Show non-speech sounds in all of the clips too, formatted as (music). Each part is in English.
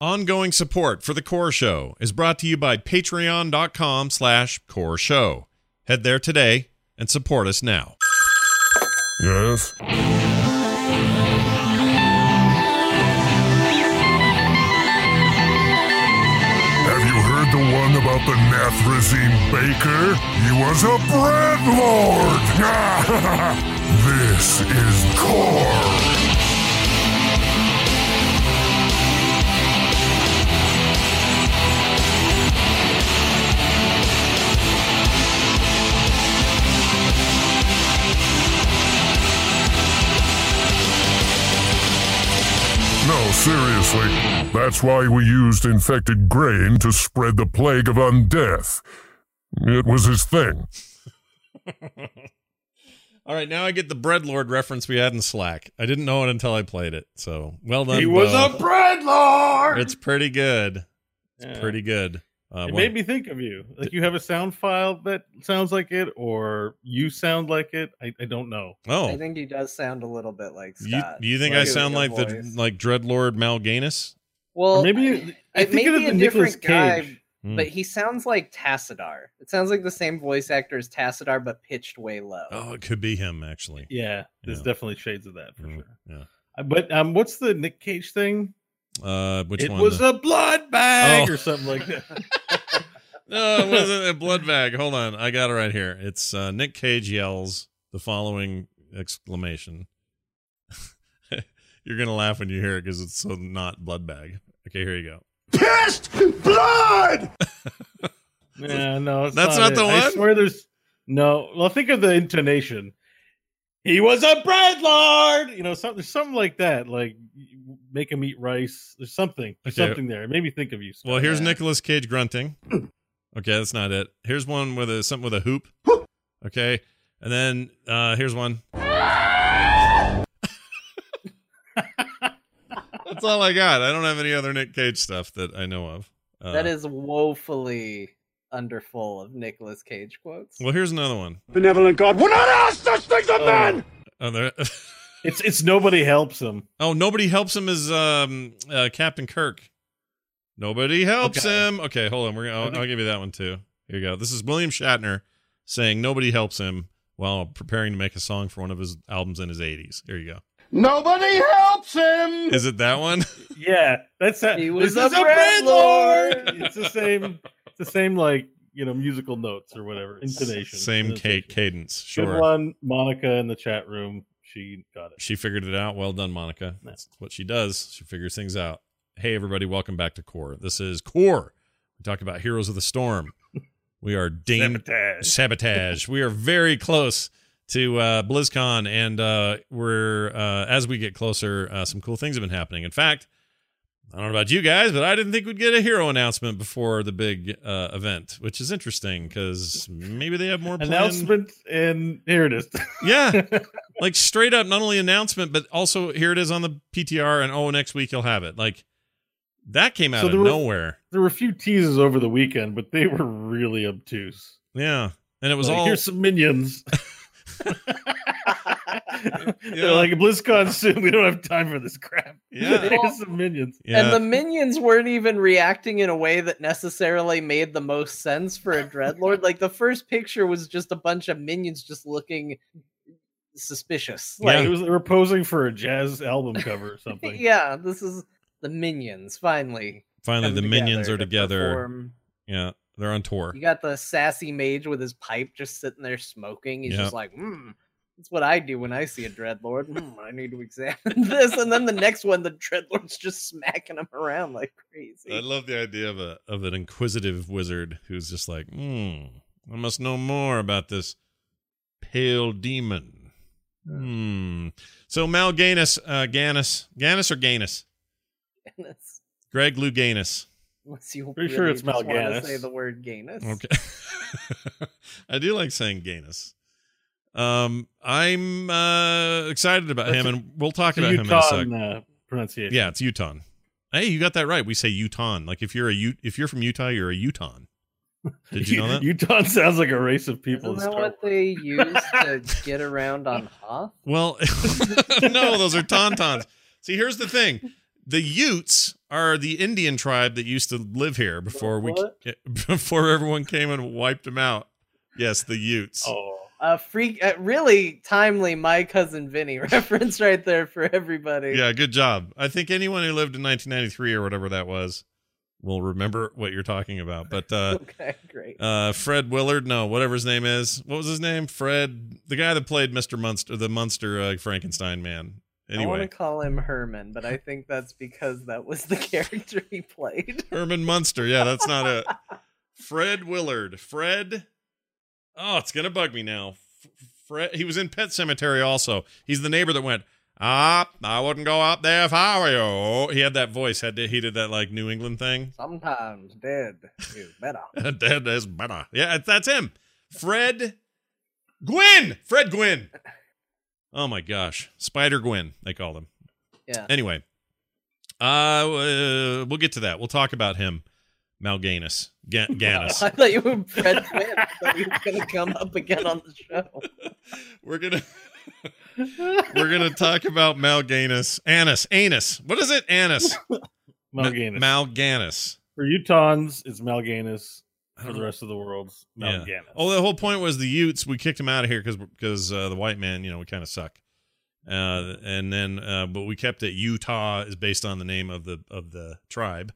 Ongoing support for the Core Show is brought to you by patreon.com slash core show. Head there today and support us now. Yes? Have you heard the one about the Nathrezim baker? He was a bread lord! (laughs) this is Core! No, seriously. That's why we used infected grain to spread the plague of undeath. It was his thing. (laughs) All right, now I get the Bread Lord reference we had in Slack. I didn't know it until I played it. So well done. He was Bo. a bread lord. It's pretty good. It's Yeah. pretty good. Uh, It one- made me think of you. Like you have a sound file that sounds like it, or you sound like it. I, I don't know. oh, I think he does sound a little bit like you, Scott. you think Like I sound a like the voice. like Dreadlord Malganus? Well, Or maybe I it think may of be the a Nicolas different guy, Cage. Hmm. but he sounds like Tassadar. It sounds like the same voice actor as Tassadar, but pitched way low. Oh, it could be him actually. Yeah, there's Yeah. definitely shades of that for Mm, sure. Yeah. Uh, But um, what's the Nick Cage thing? Uh, which it one? was a blood bag Oh. or something like that. (laughs) (laughs) no, it wasn't a blood bag. Hold on, I got it right here. It's uh, Nick Cage yells the following exclamation. (laughs) You're gonna laugh when you hear it because it's so not blood bag. Okay, here you go. Pissed blood! yeah, no, it's That's not it. the one. I swear there's no. Well, think of the intonation. He was a bread lord. You know, something, something like that. Like make him eat rice. There's something, there's Okay. something there. It made me think of you. Scott. Well, here's Yeah. Nicolas Cage grunting. (clears throat) Okay, that's not it. Here's one with a something with a hoop. Okay, and then uh here's one. (laughs) that's all I got. I don't have any other Nick Cage stuff that I know of. Uh, that is woefully underfull of Nicolas Cage quotes. Well, here's another one. Benevolent God will not ask such things of Oh. men! Oh, there. (laughs) It's it's nobody helps him. oh, nobody helps him is um uh, Captain Kirk. Nobody helps Okay. him. Okay, hold on. We're gonna. I I'll, I'll give you that one too. Here you go. This is William Shatner saying nobody helps him while preparing to make a song for one of his albums in his 80s. Here you go. Nobody helps him! Is it that one? (laughs) Yeah, that's a, He was this a is bread lord. It's the same. It's the same like you know musical notes or whatever intonation. Same ca- Pronunciation. cadence. Good one, Monica in the chat room. She got it. She figured it out. Well done, Monica. That's what she does. She figures things out. Hey, everybody, welcome back to Core. This is Core. We talk about Heroes of the Storm. (laughs) We are dang Sabotage. sabotage. we are very close to uh, BlizzCon, and uh, we're uh, as we get closer, uh, some cool things have been happening. In fact, I don't know about you guys, but I didn't think we'd get a hero announcement before the big uh, event, which is interesting because maybe they have more planned. Announcement and here it is. (laughs) Yeah, like straight up, not only announcement, but also here it is on the PTR, and oh, next week you'll have it. Like that came out So of were- nowhere. there were a few teases over the weekend, but they were really obtuse. Yeah, and it was Like, all here's some minions. (laughs) Yeah. (laughs) They're like BlizzCon soon. We don't have time for this crap. Yeah. (laughs) here's some minions. yeah. And the minions weren't even reacting in a way that necessarily made the most sense for a dreadlord. like the first picture was just a bunch of minions just looking suspicious. Like Like, it was they were posing for a jazz album cover or (laughs) something. yeah, this is the minions finally. Finally, the minions are to together. perform. Yeah, they're on tour. You got the sassy mage with his pipe just sitting there smoking. He's Yep. just like, hmm. That's what I do when I see a dreadlord. (laughs) Hmm, I need to examine (laughs) this, and then the next one, the dreadlord's just smacking him around like crazy. I love the idea of a of an inquisitive wizard who's just like, hmm, I must know more about this pale demon. Hmm. So Mal Ganus, uh, Ganus, Ganus or Ganus? Gainus. Greg Louganis. Unless you Pretty sure really it's just wanna Mal'Ganis. Say the word Gainus. Okay. (laughs) I do like saying Ganus. Um, I'm uh excited about That's him, a- and we'll talk It's a about him in a sec. Utah uh, pronunciation. Yeah, it's Utah. Hey, you got that right. We say Utah. Like if you're a U- if you're from Utah, you're a Utah. Did you know (laughs) that? Utah sounds like a race of people. Isn't that Star what they (laughs) use to get around on Hoth? Well, no, those are tauntauns. See, here's the thing. The Utes are the Indian tribe that used to live here before we (laughs) before everyone came and wiped them out. Yes, the Utes. Oh, Uh, freak, uh, really timely. My cousin Vinny (laughs) reference right there for everybody. Yeah, good job. I think anyone who lived in 1993 or whatever that was will remember what you're talking about. But uh, (laughs) Okay, great. uh, Fred Willard, no, whatever his name is. What was his name? Fred, the guy that played Mr. Munster, the Munster uh, Frankenstein man. I want to call him Herman, but I think that's because that was the (laughs) character he played. Herman Munster. Yeah, that's not it. (laughs) Fred Willard. Fred. Oh, it's gonna bug me now. Fred. He was in Pet Sematary also. He's the neighbor that went. Ah, I wouldn't go up there if I were you. He had that voice. Had to, he did that like New England thing. Sometimes dead is better. (laughs) Dead is better. Yeah, that's him. Fred Gwynne. Fred Gwynne. Oh my gosh, Spider Gwen, They called him. Yeah. Anyway, uh, uh, we'll get to that. We'll talk about him, Malganus, Ga- (laughs) Gannis. I thought you were Fred Quinn. I thought you were going to come up again on the show. (laughs) we're gonna (laughs) we're gonna talk about Malganus, Anus, Anus. What is it? Anus. Malganus. Ma- Malganus. for Utahns, it's Malganus. I For the rest of the world's Yeah. Malganus. Oh, the whole point was the Utes. We kicked them out of here because because uh, the white man, you know, we kind of suck. Uh, and then, uh, but we kept it. Utah is based on the name of the of the tribe,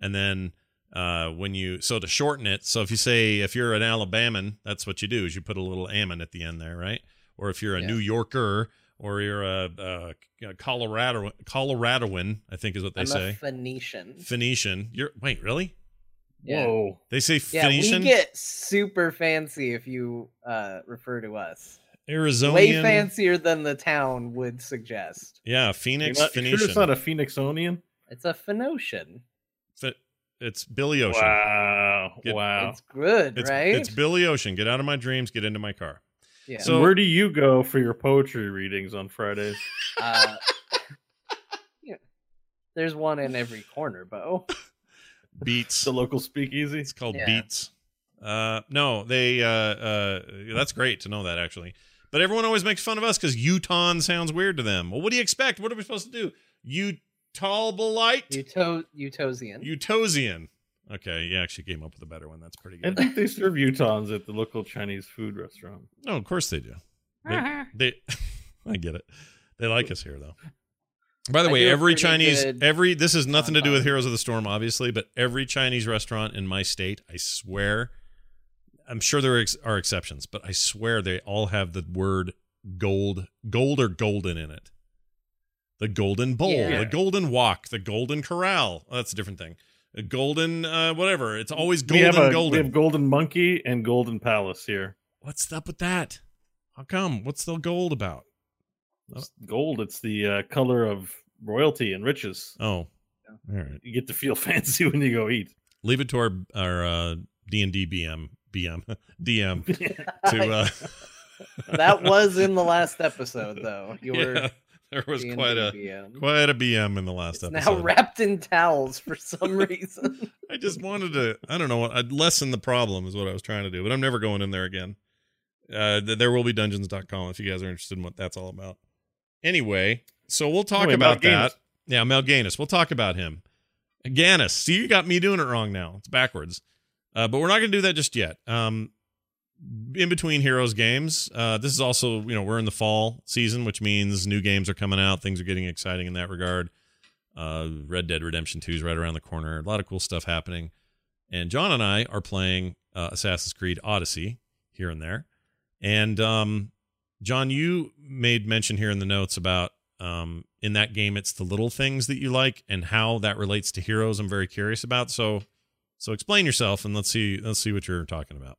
and then uh, when you so to shorten it, so if you say if you're an Alabaman, that's what you do is you put a little ammon at the end there, right? Or if you're a Yeah. New Yorker or you're a, a Colorado Coloradoan, I think is what they I'm say. a Phoenician. Phoenician. You're wait, really? Yeah. Whoa. They say Yeah, we get super fancy if you uh, refer to us. Arizona. Way fancier than the town would suggest. Yeah, Phoenix, not, Phoenician. sure it's not a Phoenixonian? It's a Phoenician. It's Billy Ocean. Wow. Get- wow. It's good, It's, right? it's Billy Ocean. Get out of my dreams. Get into my car. yeah. so- So where do you go for your poetry readings on Fridays? (laughs) uh, (laughs) yeah. There's one in every corner, Bo. (laughs) Beats. the local speakeasy? It's called Yeah. Beats. Uh, no, they. Uh, uh, that's great to know that actually. But everyone always makes fun of us because Utah sounds weird to them. Well, what do you expect? What are we supposed to do? Utalbalite? Uto- Utosian. Utosian. Okay, you actually came up with a better one. That's pretty good. I think they serve Utahns at the local Chinese food restaurant. No, of course they do. They, they (laughs) I get it. They like us here though. By the I way, every Chinese good every this has nothing to do with. Heroes of the Storm obviously, but every Chinese restaurant in my state, I swear I'm sure there are, exceptions, but I swear they all have the word gold gold or golden in it. The golden bowl, Yeah. the golden walk, the golden corral. Oh, that's a different thing. A golden uh whatever. It's always we golden a, golden. We have Golden Monkey and Golden Palace here. What's up with that? How come? What's the gold about? It's gold. It's the uh, color of royalty and riches. Oh. All right. You get to feel (laughs) fancy when you go eat. leave it to our our uh, D and D BM BM DM to uh, (laughs) that was in the last episode, though. You (laughs) were yeah, there was D&D quite a BM. quite a BM in the last It's episode. now wrapped in towels for some reason. I just wanted to I don't know what I'd lessen the problem is what I was trying to do, but I'm never going in there again. Uh, there will be dungeons.com if you guys are interested in what that's all about. Anyway, so we'll talk Anyway, about Mal'Ganis. that. Yeah, Malganus. We'll talk about him. Gannis. See, you got me doing it wrong now. It's backwards. Uh, but we're not going to do that just yet. Um, in between Heroes games, uh, this is also, you know, we're in the fall season, which means new games are coming out. Things are getting exciting in that regard. Uh, Red Dead Redemption 2 is right around the corner. A lot of cool stuff happening. And John and I are playing uh, Assassin's Creed Odyssey here and there. And um, John, you made mention here in the notes about um, in that game, it's the little things that you like and how that relates to heroes. I'm very curious about. So, so explain yourself and let's see let's see what you're talking about.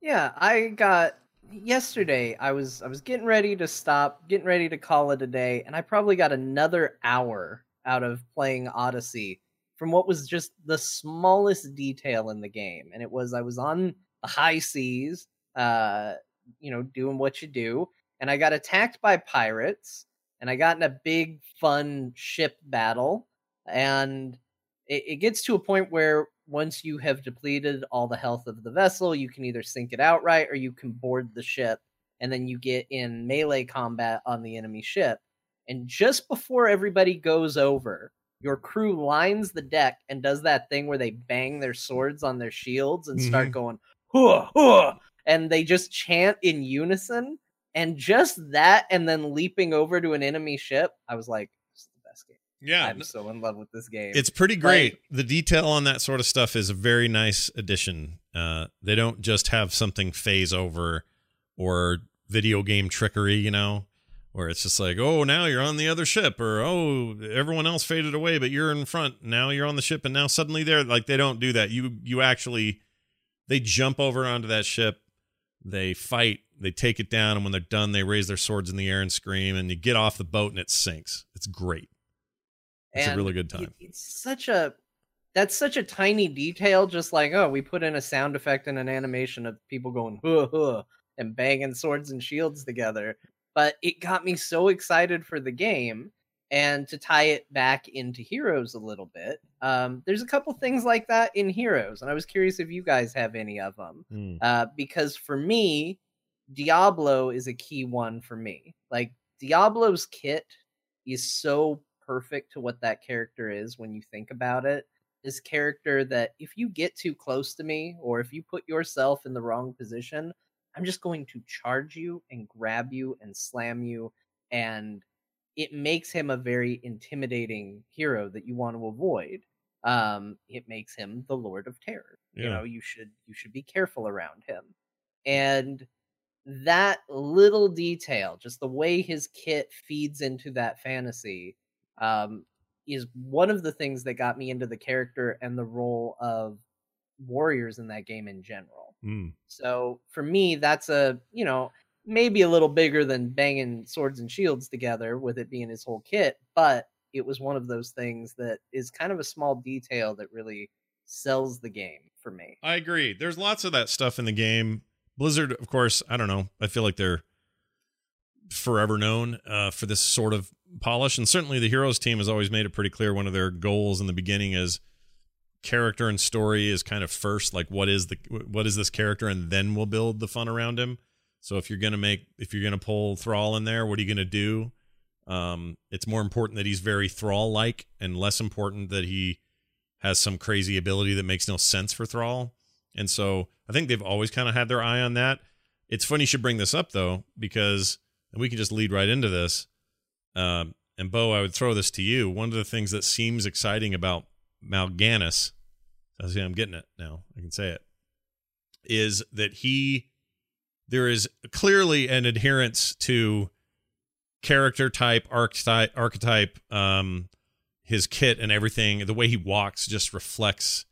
Yeah, I got yesterday. I was I was getting ready to stop, getting ready to call it a day, and I probably got another hour out of playing Odyssey from what was just the smallest detail in the game. And it was I was on the high seas, uh, you know, doing what you do, and I got attacked by pirates, and I got in a big fun ship battle, and it, it gets to a point where once you have depleted all the health of the vessel, you can either sink it outright or you can board the ship, and then you get in melee combat on the enemy ship. And just before everybody goes over, your crew lines the deck and does that thing where they bang their swords on their shields and start Mhm. going hua hua and they just chant in unison and just that and then leaping over to an enemy ship i was like this is the best game Yeah, i'm so in love with this game it's pretty great. Like- the detail on that sort of stuff is a very nice addition. Uh, they don't just have something phase over or video game trickery, you know, where it's just like, oh, now you're on the other ship, or oh, everyone else faded away, but you're in front. Now you're on the ship, and now suddenly they're like, they don't do that. You you actually they jump over onto that ship, they fight, they take it down, and when they're done, they raise their swords in the air and scream, and you get off the boat and it sinks. It's great. It's a really good time. it's such a that's such a tiny detail just like oh we put in a sound effect and an animation of people going huh, huh, and banging swords and shields together but it got me so excited for the game and to tie it back into heroes a little bit um, there's a couple things like that in heroes and i was curious if you guys have any of them Mm. uh, because for me, Diablo is a key one for me. Like Diablo's kit is so perfect to what that character is when you think about it. This character that if you get too close to me or if you put yourself in the wrong position, I'm just going to charge you and grab you and slam you and it makes him a very intimidating hero that you want to avoid. Um, it makes him the Lord of Terror. You know, you should you should be careful around him. And that little detail, just the way his kit feeds into that fantasy, um, is one of the things that got me into the character and the role of warriors in that game in general. Mm. So for me, that's a you know maybe a little bigger than banging swords and shields together with it being his whole kit, but it was one of those things that is kind of a small detail that really sells the game for me. I agree. There's lots of that stuff in the game. Blizzard, of course, I don't know. I feel like they're forever known uh, for this sort of polish, and certainly the Heroes team has always made it pretty clear. One of their goals in the beginning is character and story is kind of first. Like, what is the what is this character, and then we'll build the fun around him. So if you're gonna make if you're gonna pull Thrall in there, what are you gonna do? Um, it's more important that he's very Thrall like, and less important that he has some crazy ability that makes no sense for Thrall. And so I think they've always kind of had their eye on that. It's funny you should bring this up though, because we can just lead right into this. Um, and Bo, I would throw this to you. One of the things that seems exciting about Mal'Ganis, I see I'm getting it now. I can say it, is that he there is clearly an adherence to character type, archetype, archetype, um, his kit and everything. The way he walks just reflects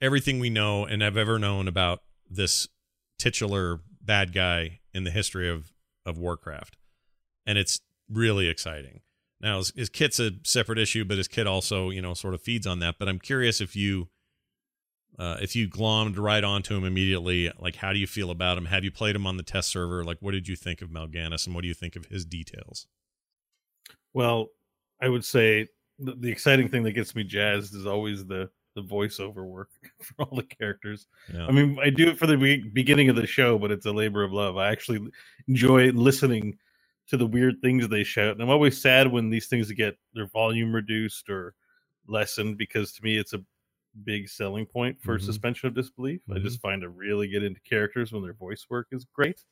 everything we know and have ever known about this titular bad guy in the history of of Warcraft, and it's really exciting. Now his, his kit's a separate issue, but his kit also you know sort of feeds on that. But I'm curious if you uh, if you glommed right onto him immediately, like how do you feel about him? Have you played him on the test server? Like what did you think of Mal'Ganis, and what do you think of his details? Well, I would say the, the exciting thing that gets me jazzed is always the the voiceover work (laughs) for all the characters. Yeah. I mean, I do it for the be- beginning of the show, but it's a labor of love. I actually enjoy listening to the weird things they shout, and I'm always sad when these things get their volume reduced or lessened because to me it's a big selling point for Mhm. suspension of disbelief. I just find to really get into characters when their voice work is great.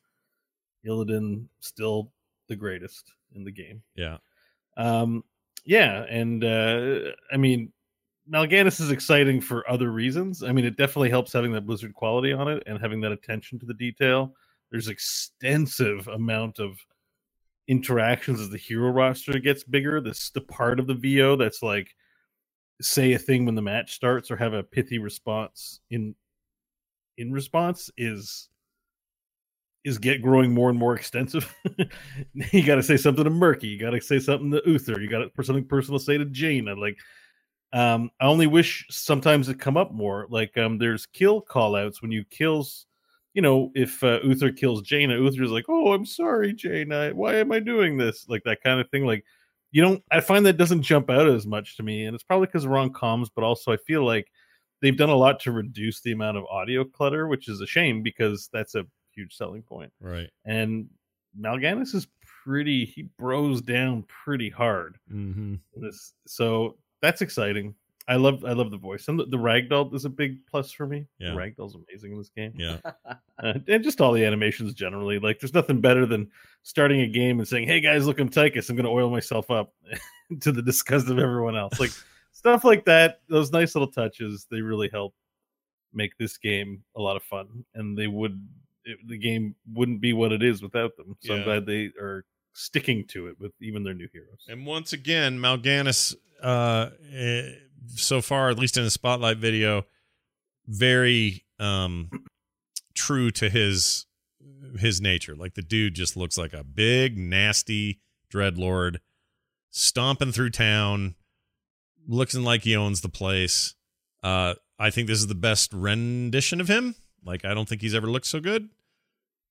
Illidan still the greatest in the game. yeah. Um, yeah, and uh, I mean, Mal'Ganis is exciting for other reasons. I mean, it definitely helps having that Blizzard quality on it and having that attention to the detail. There's extensive amount of interactions as the hero roster gets bigger. This the part of the VO that's like say a thing when the match starts or have a pithy response in in response is is get growing more and more extensive. (laughs) you got to say something to Murky. You got to say something to Uther. You got to for something personal to say to Jaina. Like, um, I only wish sometimes it come up more. Like, um, there's kill call outs when you kills. You know, if uh, Uther kills Jaina, Uther's like, "Oh, I'm sorry, Jaina. Why am I doing this?" Like that kind of thing. Like, you don't. I find that doesn't jump out as much to me, and it's probably because of wrong comms. But also, I feel like they've done a lot to reduce the amount of audio clutter, which is a shame because that's a huge selling point Right. and Mal'Ganis is pretty he bros down pretty hard Mm-hmm. this so that's exciting. I love I love the voice and the, the ragdoll is a big plus for me. Yeah. The ragdoll's amazing in this game. Yeah. (laughs) uh, and just all the animations generally. Like, there's nothing better than starting a game and saying, "Hey guys, look, I'm Tychus. I'm going to oil myself up," (laughs) to the disgust of everyone else. Like (laughs) stuff like that. Those nice little touches. They really help make this game a lot of fun, and they would it, the game wouldn't be what it is without them. So Yeah. I'm glad they are sticking to it with even their new heroes. And once again, Malganis, uh, eh, so far, at least in the spotlight video, very um, true to his his nature. Like the dude just looks like a big, nasty dreadlord stomping through town, looking like he owns the place. Uh, I think this is the best rendition of him. Like I don't think he's ever looked so good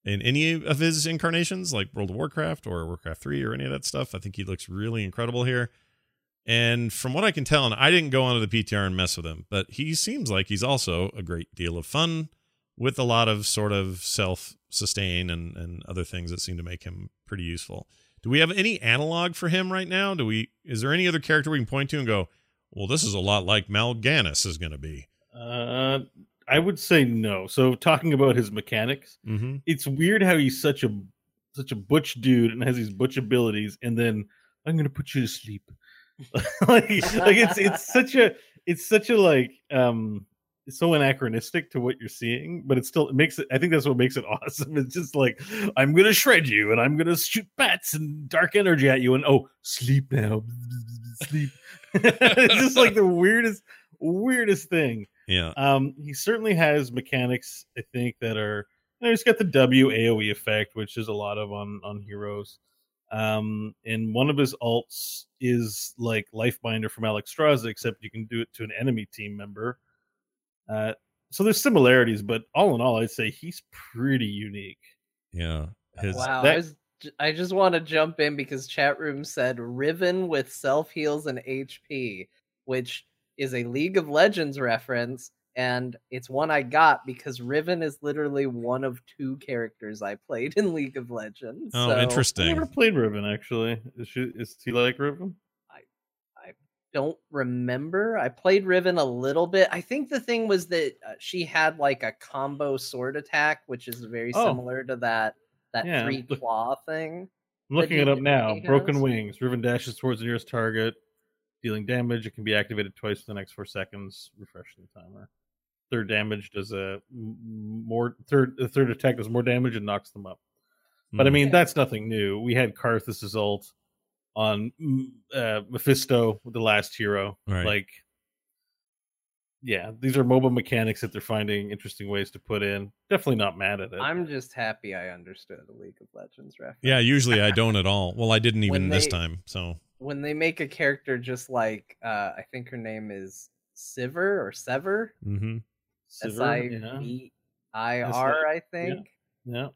in any of his incarnations, like World of Warcraft or Warcraft 3 or any of that stuff. I think he looks really incredible here. And from what I can tell, and I didn't go onto the PTR and mess with him, but he seems like he's also a great deal of fun with a lot of sort of self sustain and, and other things that seem to make him pretty useful. Do we have any analog for him right now? Do we is there any other character we can point to and go, well, this is a lot like Malganis is gonna be? Uh, I would say no. So talking about his mechanics, Mm-hmm. it's weird how he's such a such a butch dude and has these butch abilities, and then I'm gonna put you to sleep. (laughs) like, like it's it's such a it's such a like um it's so anachronistic to what you're seeing, but it still it makes it. I think that's what makes it (laughs) awesome. It's just like I'm gonna shred you, and I'm gonna shoot bats and dark energy at you, and oh, sleep now, (laughs) sleep. it's just like the weirdest weirdest thing. Yeah. Um, he certainly has mechanics, I think, that are. You know, he's got the W AOE effect, which is a lot of on on heroes. Um, and one of his alts is like Lifebinder from Alexstrasza, except you can do it to an enemy team member. Uh, so there's similarities, but all in all, I'd say he's pretty unique. Yeah. His wow, that- I, was, j- I just want to jump in because chat room said Riven with self heals and HP, which is a League of Legends reference, and it's one I got because Riven is literally one of two characters I played (laughs) in League of Legends. Oh, so I interesting. never played Riven actually. Is she is he like Riven? I I don't remember. I played Riven a little bit. I think the thing was that uh, she had like a combo sword attack, which is very Oh. similar to that that Yeah, three look- claw thing. I'm looking it up now. he Broken has? Wings. Riven dashes towards the nearest target, dealing damage. It can be activated twice for the next four seconds. Refresh the timer. Third damage does a more third the third attack does more damage and knocks them up. But I Hmm. mean Yeah. that's nothing new. We had Karthus' ult on uh, Mephisto, the last hero. Right. Like, yeah, these are mobile mechanics that they're finding interesting ways to put in. Definitely not mad at it. I'm just happy I understood the League of Legends reference. Yeah, usually I (laughs) don't at all. Well, I didn't even When this time. So When they make a character just like uh I think her name is Siver or Sever. hmm S Sivir, I yeah. V I R, I think. yeah.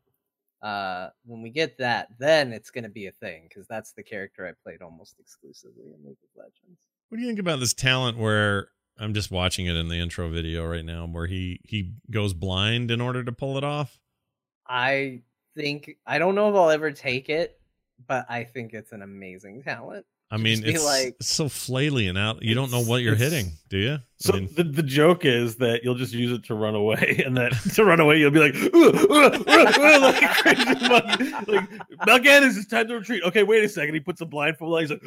Uh when we get that, then it's gonna be a thing, because that's the character I played almost exclusively in League of Legends. what do you think about this talent where I'm just watching it in the intro video right now where he he goes blind in order to pull it off? I think I don't know if I'll ever take it, but I think it's an amazing talent. I mean, it's, like- it's so flaily and out. You don't know what you're hitting, do you? So I mean, the, the joke is that you'll just use it to run away, (laughs) and that to run away you'll be like, "Ooh, ooh, ooh, ooh," like (laughs) crazy monkey. Like Malganis, it's time to retreat. Okay, wait a second. He puts a blindfold on. He's like,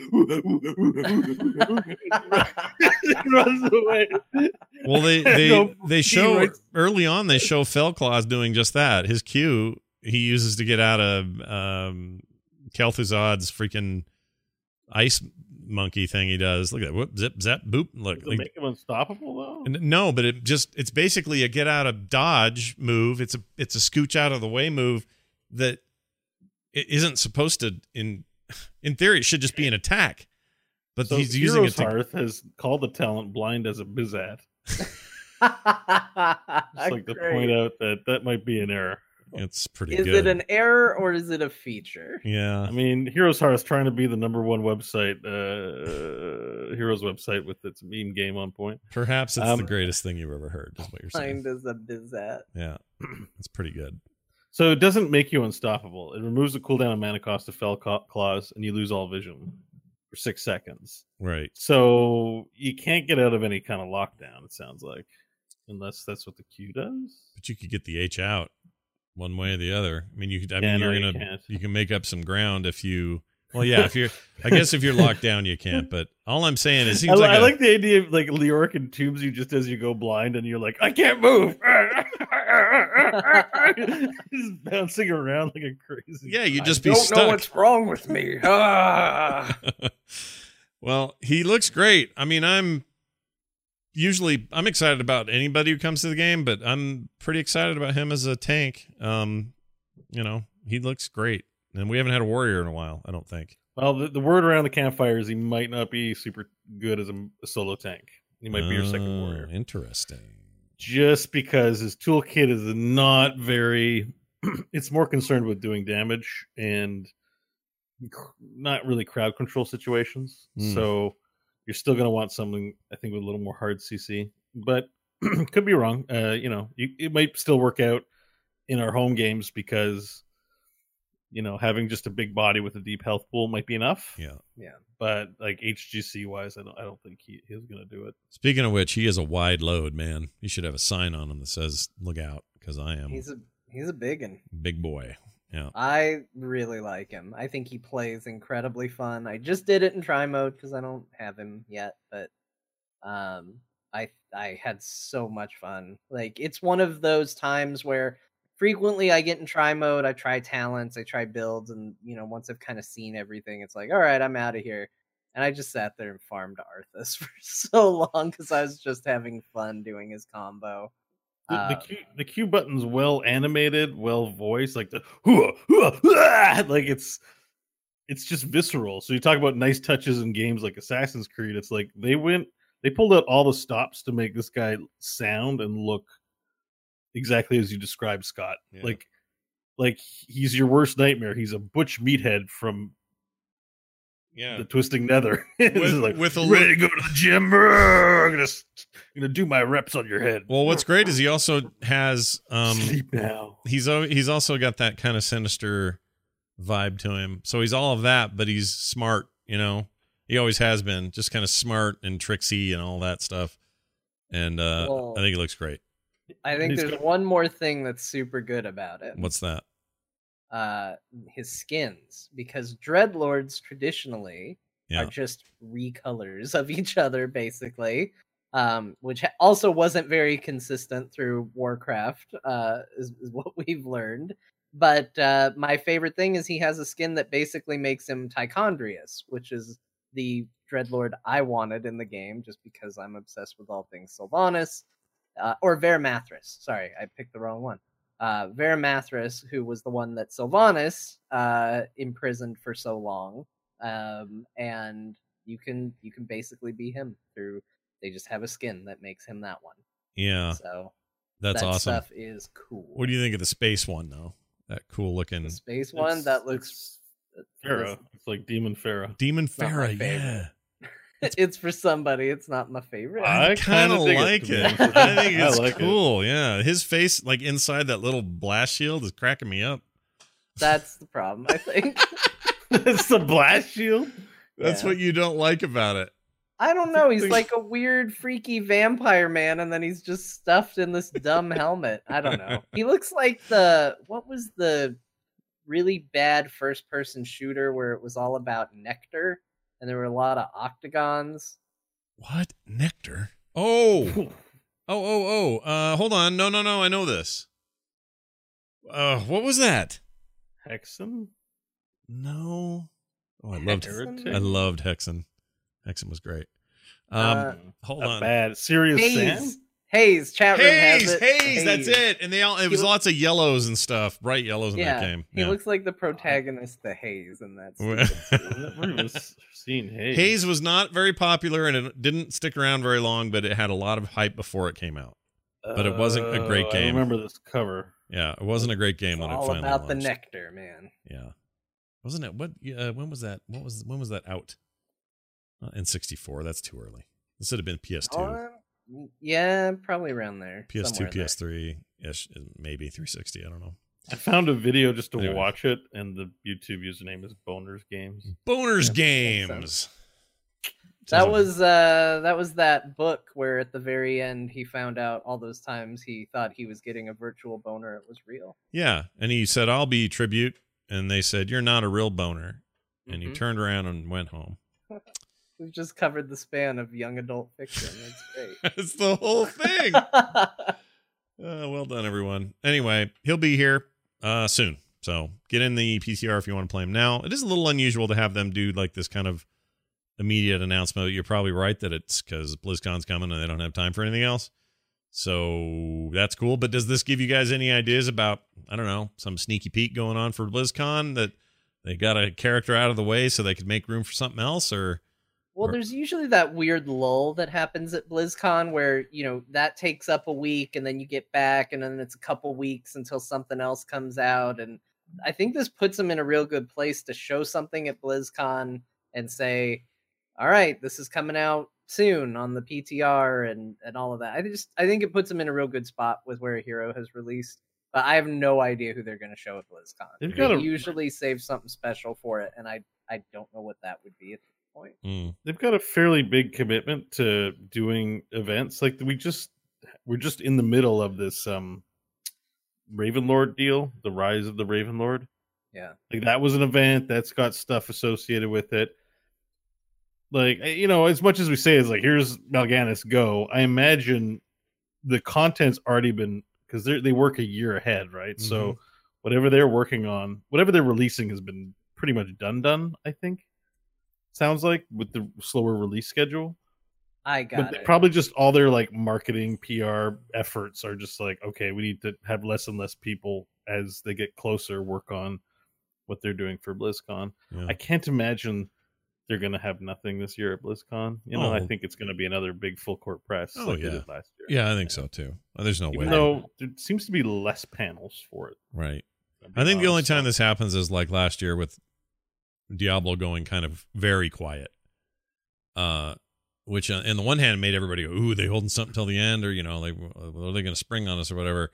runs away. well, they (laughs) they No, they show writes- early on. They show Felclaws doing just that. His Q he uses to get out of um, Kel'Thuzad's freaking ice monkey thing. He does. Look at that. Whoop, zip, zap, boop. Look, Does it like, make him unstoppable though? N- No, but it just it's basically a get out of dodge move. It's a it's a scooch out of the way move that it isn't supposed to in in theory it should just be an attack. But So he's using it Heroes to Hearth has called the talent blind as a bizat. (laughs) Just like to point out that that might be an error. (laughs) it's pretty Is good. it an error or is it a feature? yeah. I mean, Heroes Hearth is trying to be the number one website, uh, Heroes website with its meme game on point. Perhaps it's Um, the greatest thing you've ever heard, is what you're saying. Kind as a bizat. Yeah. It's pretty good. So it doesn't make you unstoppable. It removes the cooldown of mana cost of Fell Ca- Claws, and you lose all vision. for six seconds. Right. So you can't get out of any kind of lockdown. It sounds like, unless that's what the Q does. But you could get the H out one way or the other. I mean, you could. I Yeah, mean, no, you're you gonna can't. you can make up some ground if you. Well, yeah. If you're, I guess if you're locked down, you can't. But all I'm saying is, it I, like, I a- like the idea of like Leoric entombs you just as you go blind, and you're like, I can't move. (laughs) just bouncing around like a crazy. yeah, you'd I just be don't stuck. know what's wrong with me. Ah. (laughs) well, he looks great. I mean, I'm usually I'm excited about anybody who comes to the game, but I'm pretty excited about him as a tank. Um, you know, he looks great, and we haven't had a warrior in a while. I don't think. Well, the, the word around the campfire is he might not be super good as a, a solo tank. He might be your second Oh, warrior. Interesting. just because his toolkit is not very (clears throat) it's more concerned with doing damage and not really crowd control situations Hmm. so you're still going to want something i think with a little more hard cc but (clears throat) could be wrong uh you know you, it might still work out in our home games because you know having just a big body with a deep health pool might be enough Yeah. Yeah. But like hgc wise i don't i don't think he, he's going to do it Speaking of which, he is a wide load, man. You should have a sign on him that says "Look out," because I am he's a he's a big one. big boy. Yeah. I really like him. I think he plays incredibly fun. I just did it in try mode because I don't have him yet, but um, I I had so much fun. Like it's one of those times where frequently I get in try mode. I try talents, I try builds, and you know once I've kind of seen everything, it's like all right, I'm out of here. And I just sat there and farmed Arthas (laughs) for so long because I was just having fun doing his combo. The, the, Uh, Q, the Q button's well animated, well voiced, like the "Hua, hua, hua," (laughs) like it's it's just visceral. So you talk about nice touches in games like Assassin's Creed. It's like they went, they pulled out all the stops to make this guy sound and look exactly as you described, Scott. Yeah. Like, like he's your worst nightmare. He's a butch meathead from Yeah. the Twisting Nether. (laughs) It's With- just like, with a ready li- to go to the gym? (laughs) I'm gonna, s- gonna do my reps on your head. Well, what's great is he also has um Sleep now. he's he's also got that kind of sinister vibe to him. So he's all of that, but he's smart, you know. He always has been, just kind of smart and tricksy and all that stuff. And uh Well- I think he looks great. I think He's there's got- one more thing that's super good about it. What's that? Uh his skins because dreadlords traditionally Yeah. are just recolors of each other basically um which also wasn't very consistent through warcraft uh is, is (laughs) what we've learned but uh my favorite thing is he has a skin that basically makes him tichondrius which is the dreadlord i wanted in the game just because i'm obsessed with all things sylvanas uh, or Varimathras. Sorry, I picked the wrong one uh, Varimathras, who was the one that Sylvanas uh, imprisoned for so long, um, and you can you can basically be him through. They just have a skin that makes him that one. Yeah, so that's that awesome. stuff is cool. What do you think of the space one though? That cool looking The space one that looks. Pharaoh. It's like Demon Pharaoh. Demon not my Farah, favorite. yeah. It's for somebody. It's not my favorite. I, I kind of kinda it, like it. (laughs) I you. think I it's like it. cool. Yeah, his face, like inside that little blast shield, is cracking me up. That's the problem. I think. (laughs) it's the blast shield. That's Yeah. what you don't like about it. I don't know. He's like a weird, freaky vampire man, and then he's just stuffed in this dumb helmet. I don't know. (laughs) He looks like the what was the really bad first-person shooter where it was all about nectar, and there were a lot of octagons. What nectar? Oh, (laughs) oh, oh, oh. Uh, hold on. No, no, no. I know this. Uh, what was that? Hexen. No. Oh, I loved. Hexen? I loved Hexen. Hexen was great. Um, Uh, hold on. bad. Serious Sam. Haze, Haze, chat room has Haze, it. Haze, that's it. And they all it He was look- lots of yellows and stuff, bright yellows in Yeah, that game. he looks like the protagonist, the Haze, and that's I've never even s- seen Haze. Haze was not very popular and it didn't stick around very long, but it had a lot of hype before it came out. but it wasn't a great Oh, game. I remember this cover. Yeah, it wasn't a great game It's when it all finally about the nectar, man. Yeah, wasn't it? What? Uh, when was that? What was? When was that out? Uh, in '64. That's too early. This would have been PS2, Uh, yeah, probably around there. PS2. PS3 ish, maybe 360. I don't know. I found a video just to Anyway. watch it, and the YouTube username is Boners Games. Boners Yeah, games. That was uh that was that book where at the very end he found out all those times he thought he was getting a virtual boner it was real. yeah, and he said, "I'll be tribute," and they said, "You're not a real boner," and he Mhm. turned around and went home. (laughs) We've just covered the span of young adult fiction. That's great. (laughs) That's the whole thing. (laughs) Uh, well done, everyone. Anyway, he'll be here uh, soon. So get in the PTR if you want to play him now. It is a little unusual to have them do like this kind of immediate announcement. You're probably right that it's because BlizzCon's coming and they don't have time for anything else. So that's cool. But does this give you guys any ideas about, I don't know, some sneaky peek going on for BlizzCon that they got a character out of the way so they could make room for something else? Or Well, there's usually that weird lull that happens at BlizzCon where, you know, that takes up a week and then you get back and then it's a couple weeks until something else comes out. And I think this puts them in a real good place to show something at BlizzCon and say, all right, this is coming out soon on the PTR and, and all of that. I just, I think it puts them in a real good spot with where a hero has released. But I have no idea who they're going to show at BlizzCon. They've They got a- usually save something special for it, and I, I don't know what that would be at point. mm, They've got a fairly big commitment to doing events. Like we just we're just in the middle of this um Ravenlord deal, the rise of the Ravenlord. Yeah. Like that was an event that's got stuff associated with it. Like eh, you know, as much as we say is like here's Mal'Ganis go, I imagine the content's already been because they they work a year ahead, right? So whatever they're working on, whatever they're releasing has been pretty much done done, I think. Sounds like with the slower release schedule. I got but it. probably just all their like marketing PR efforts are just like, okay, we need to have less and less people as they get closer work on what they're doing for BlizzCon. yeah. I can't imagine they're gonna have nothing this year at BlizzCon. You know, I Oh. think it's gonna be another big full court press Oh, like they yeah. did last year. yeah, I think so too. Uh, There's no way. Even though there seems to be less panels for it. right. I'll be I think the only time this happens is like last year with Diablo going kind of very quiet. Uh which uh, on the one hand made everybody go, "Ooh, they holding something till the end," or you know, like, are they going to spring on us or whatever?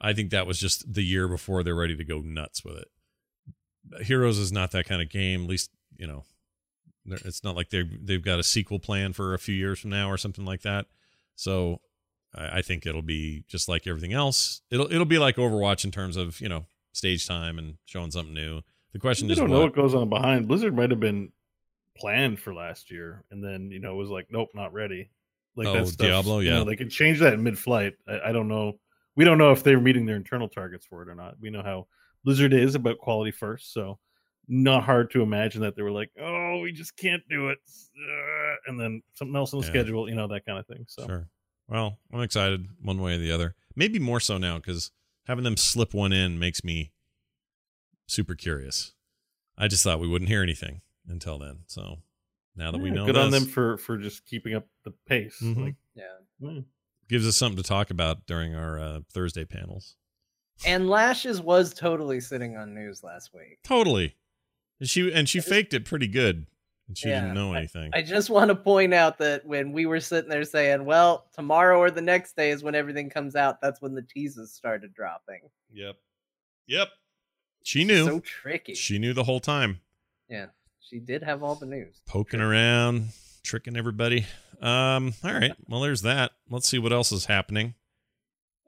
I think that was just the year before they're ready to go nuts with it. Heroes is not that kind of game. At least you know, it's not like they they've got a sequel plan for a few years from now or something like that. So I, I think it'll be just like everything else. It'll it'll be like Overwatch in terms of you know stage time and showing something new. The question We is don't what, know what goes on behind. Blizzard might have been planned for last year, and then you know it was like, nope, not ready. Like Oh, that stuff, Diablo, you know, yeah. they could change that in mid-flight. I, I don't know. We don't know if they're meeting their internal targets for it or not. We know how Blizzard is about quality first, so not hard to imagine that they were like, oh, we just can't do it, uh, and then something else on the Yeah. schedule, you know, that kind of thing. So Sure. Well, I'm excited one way or the other. Maybe more so now because having them slip one in makes me super curious. I just thought we wouldn't hear anything until then. So now that we know good on them for for just keeping up the pace. Mhm. Like, Yeah. yeah. gives us something to talk about during our uh, Thursday panels. And Lashes was totally sitting on news last week. Totally. And she and she faked it pretty good. And she Yeah, didn't know anything. I just want to point out that when we were sitting there saying, well, tomorrow or the next day is when everything comes out, that's when the teases started dropping. yep. Yep. She knew. So tricky. she knew the whole time. yeah. She did have all the news. poking around, tricking everybody. Um, all right. Well, there's that. Let's see what else is happening.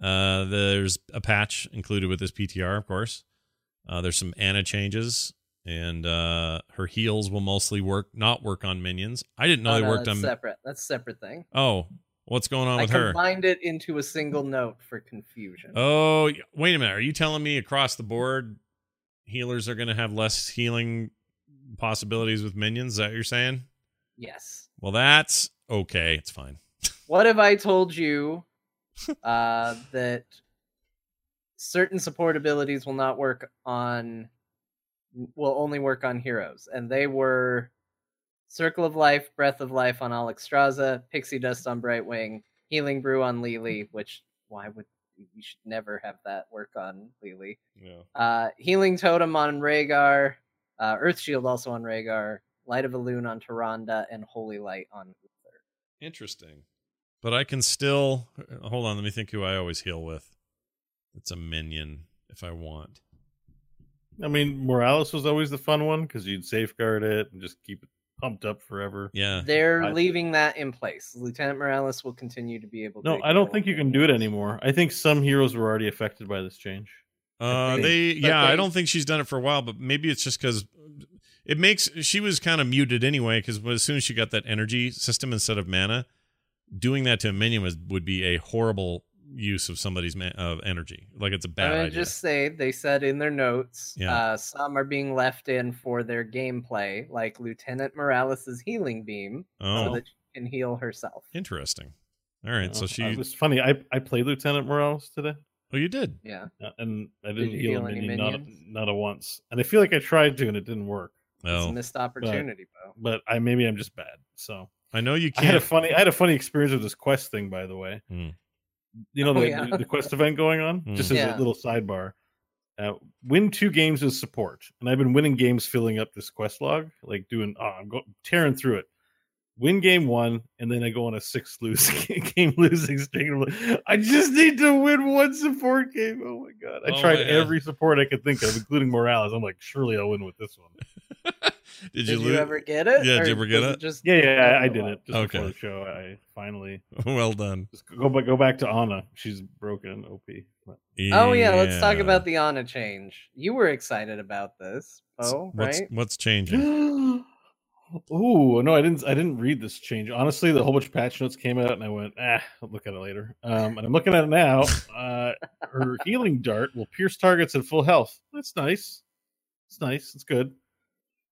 Uh, there's a patch included with this PTR, of course. Uh, there's some Ana changes, and uh, her heals will mostly work, not work on minions. I didn't know Oh, they no, worked that's on. separate. That's a separate thing. Oh, what's going on I with her? I combined it into a single note for confusion. Oh, wait a minute. Are you telling me across the board healers are going to have less healing possibilities with minions? Is that what you're saying? Yes. Well, that's okay. It's fine. (laughs) What if I told you uh, that certain support abilities will not work on, will only work on heroes, and they were Circle of Life, Breath of Life on Alexstrasza, Pixie Dust on Brightwing, Healing Brew on Li Li, which why would we should never have that work on Li Li. Yeah. Uh, Healing Totem on Rehgar, uh, Earth Shield also on Rehgar, Light of Elune on Tyrande, and Holy Light on Uther. Interesting. But I can still hold on. Let me think who I always heal with. It's a minion if I want. I mean, Morales was always the fun one because you'd safeguard it and just keep it pumped up forever. Yeah. They're I- leaving that in place. Lieutenant Morales will continue to be able to. No, I don't think you can do it anymore. I think some heroes were already affected by this change. Uh, think- they but yeah, I don't think she's done it for a while, but maybe it's just because it makes she was kind of muted anyway. Because as soon as she got that energy system instead of mana, doing that to a minion was, would be a horrible use of somebody's ma- of energy. Like it's a I'm bad gonna idea. just say they said in their notes, Yeah. uh, some are being left in for their gameplay, like Lieutenant Morales' healing beam, oh, so that she can heal herself. interesting. All right, so Uh, she. It was funny. I I played Lieutenant Morales today, oh, you did. Yeah, uh, and I didn't you heal, heal a any minion, not a, minions? not a once. And I feel like I tried to, and it didn't work. it's Oh, a missed opportunity, Bo. But I maybe I'm just bad. So I know you I had a can't. funny I had a funny experience with this quest thing, by the way. Hmm. You know Oh, the, yeah. the, the quest event going on. Hmm. Just as Yeah. a little sidebar, uh, win two games as support, and I've been winning games filling up this quest log, like doing. Oh, I'm go, tearing through it. Win game one, and then I go on a six lose (laughs) game losing streak. I'm like, I just need to win one support game. Oh my god! I Oh, tried man. every support I could think of, including Morales. I'm like, surely I'll win with this one. (laughs) did Did you, you, lo- ever get it? Yeah, did you ever get was it? Just Yeah, yeah, I, I Oh, did it just Okay. before the show. I finally (laughs) well done. just go back go back to Ana. She's broken OP. But- Oh yeah, let's talk about the Ana change. You were excited about this, S- oh what's right? what's changing. (gasps) Ooh, no, I didn't. I didn't read this change. Honestly, the whole bunch of patch notes came out, and I went, ah, I'll look at it later. Um, and I'm looking at it now. (laughs) Uh, her healing dart will pierce targets at full health. That's nice. It's nice. It's good.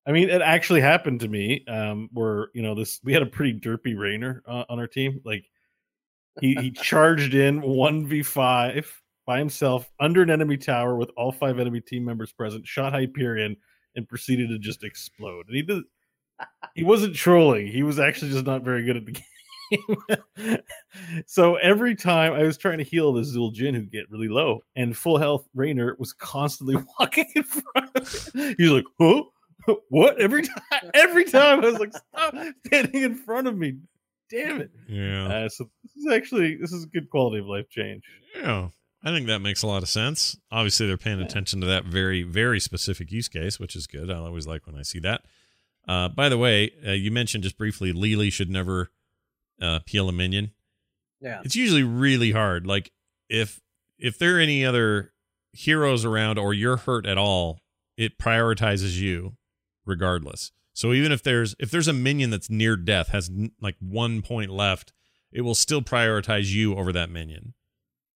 I mean, it actually happened to me. Um, where you know this, we had a pretty derpy Rehgar uh, on our team. Like he he (laughs) charged in one v five by himself under an enemy tower with all five enemy team members present, shot Hyperion, and proceeded to just explode. And he did. He wasn't trolling. He was actually just not very good at the (laughs) game. so every time I was trying to heal the Zul'jin who get really low, and full health Rehgar was constantly (laughs) walking in front of me. He's like, huh? (laughs) What? Every (laughs) time, every time I was like, stop standing in front of me. Damn it. Yeah. Uh, so this is actually this is a good quality of life change. Yeah, I think that makes a lot of sense. Obviously, they're paying Yeah. attention to that very, very specific use case, which is good. I always like when I see that. Uh, by the way, uh, you mentioned just briefly, Li Li should never uh, peel a minion. Yeah. It's usually really hard. Like if if there are any other heroes around or you're hurt at all, it prioritizes you regardless. So even if there's if there's a minion that's near death, has n- like one point left, it will still prioritize you over that minion.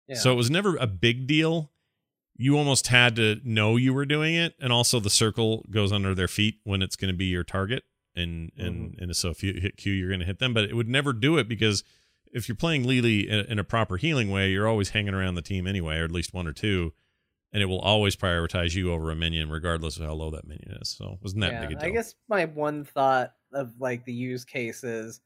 Yeah. So it was never a big deal. You almost had to know you were doing it, and also the circle goes under their feet when it's going to be your target, and and mm-hmm. and so if you hit Q, you're going to hit them. But it would never do it because if you're playing Li Li in, in a proper healing way, you're always hanging around the team anyway, or at least one or two, and it will always prioritize you over a minion, regardless of how low that minion is. So wasn't that yeah, big a deal. I guess my one thought of like the use case is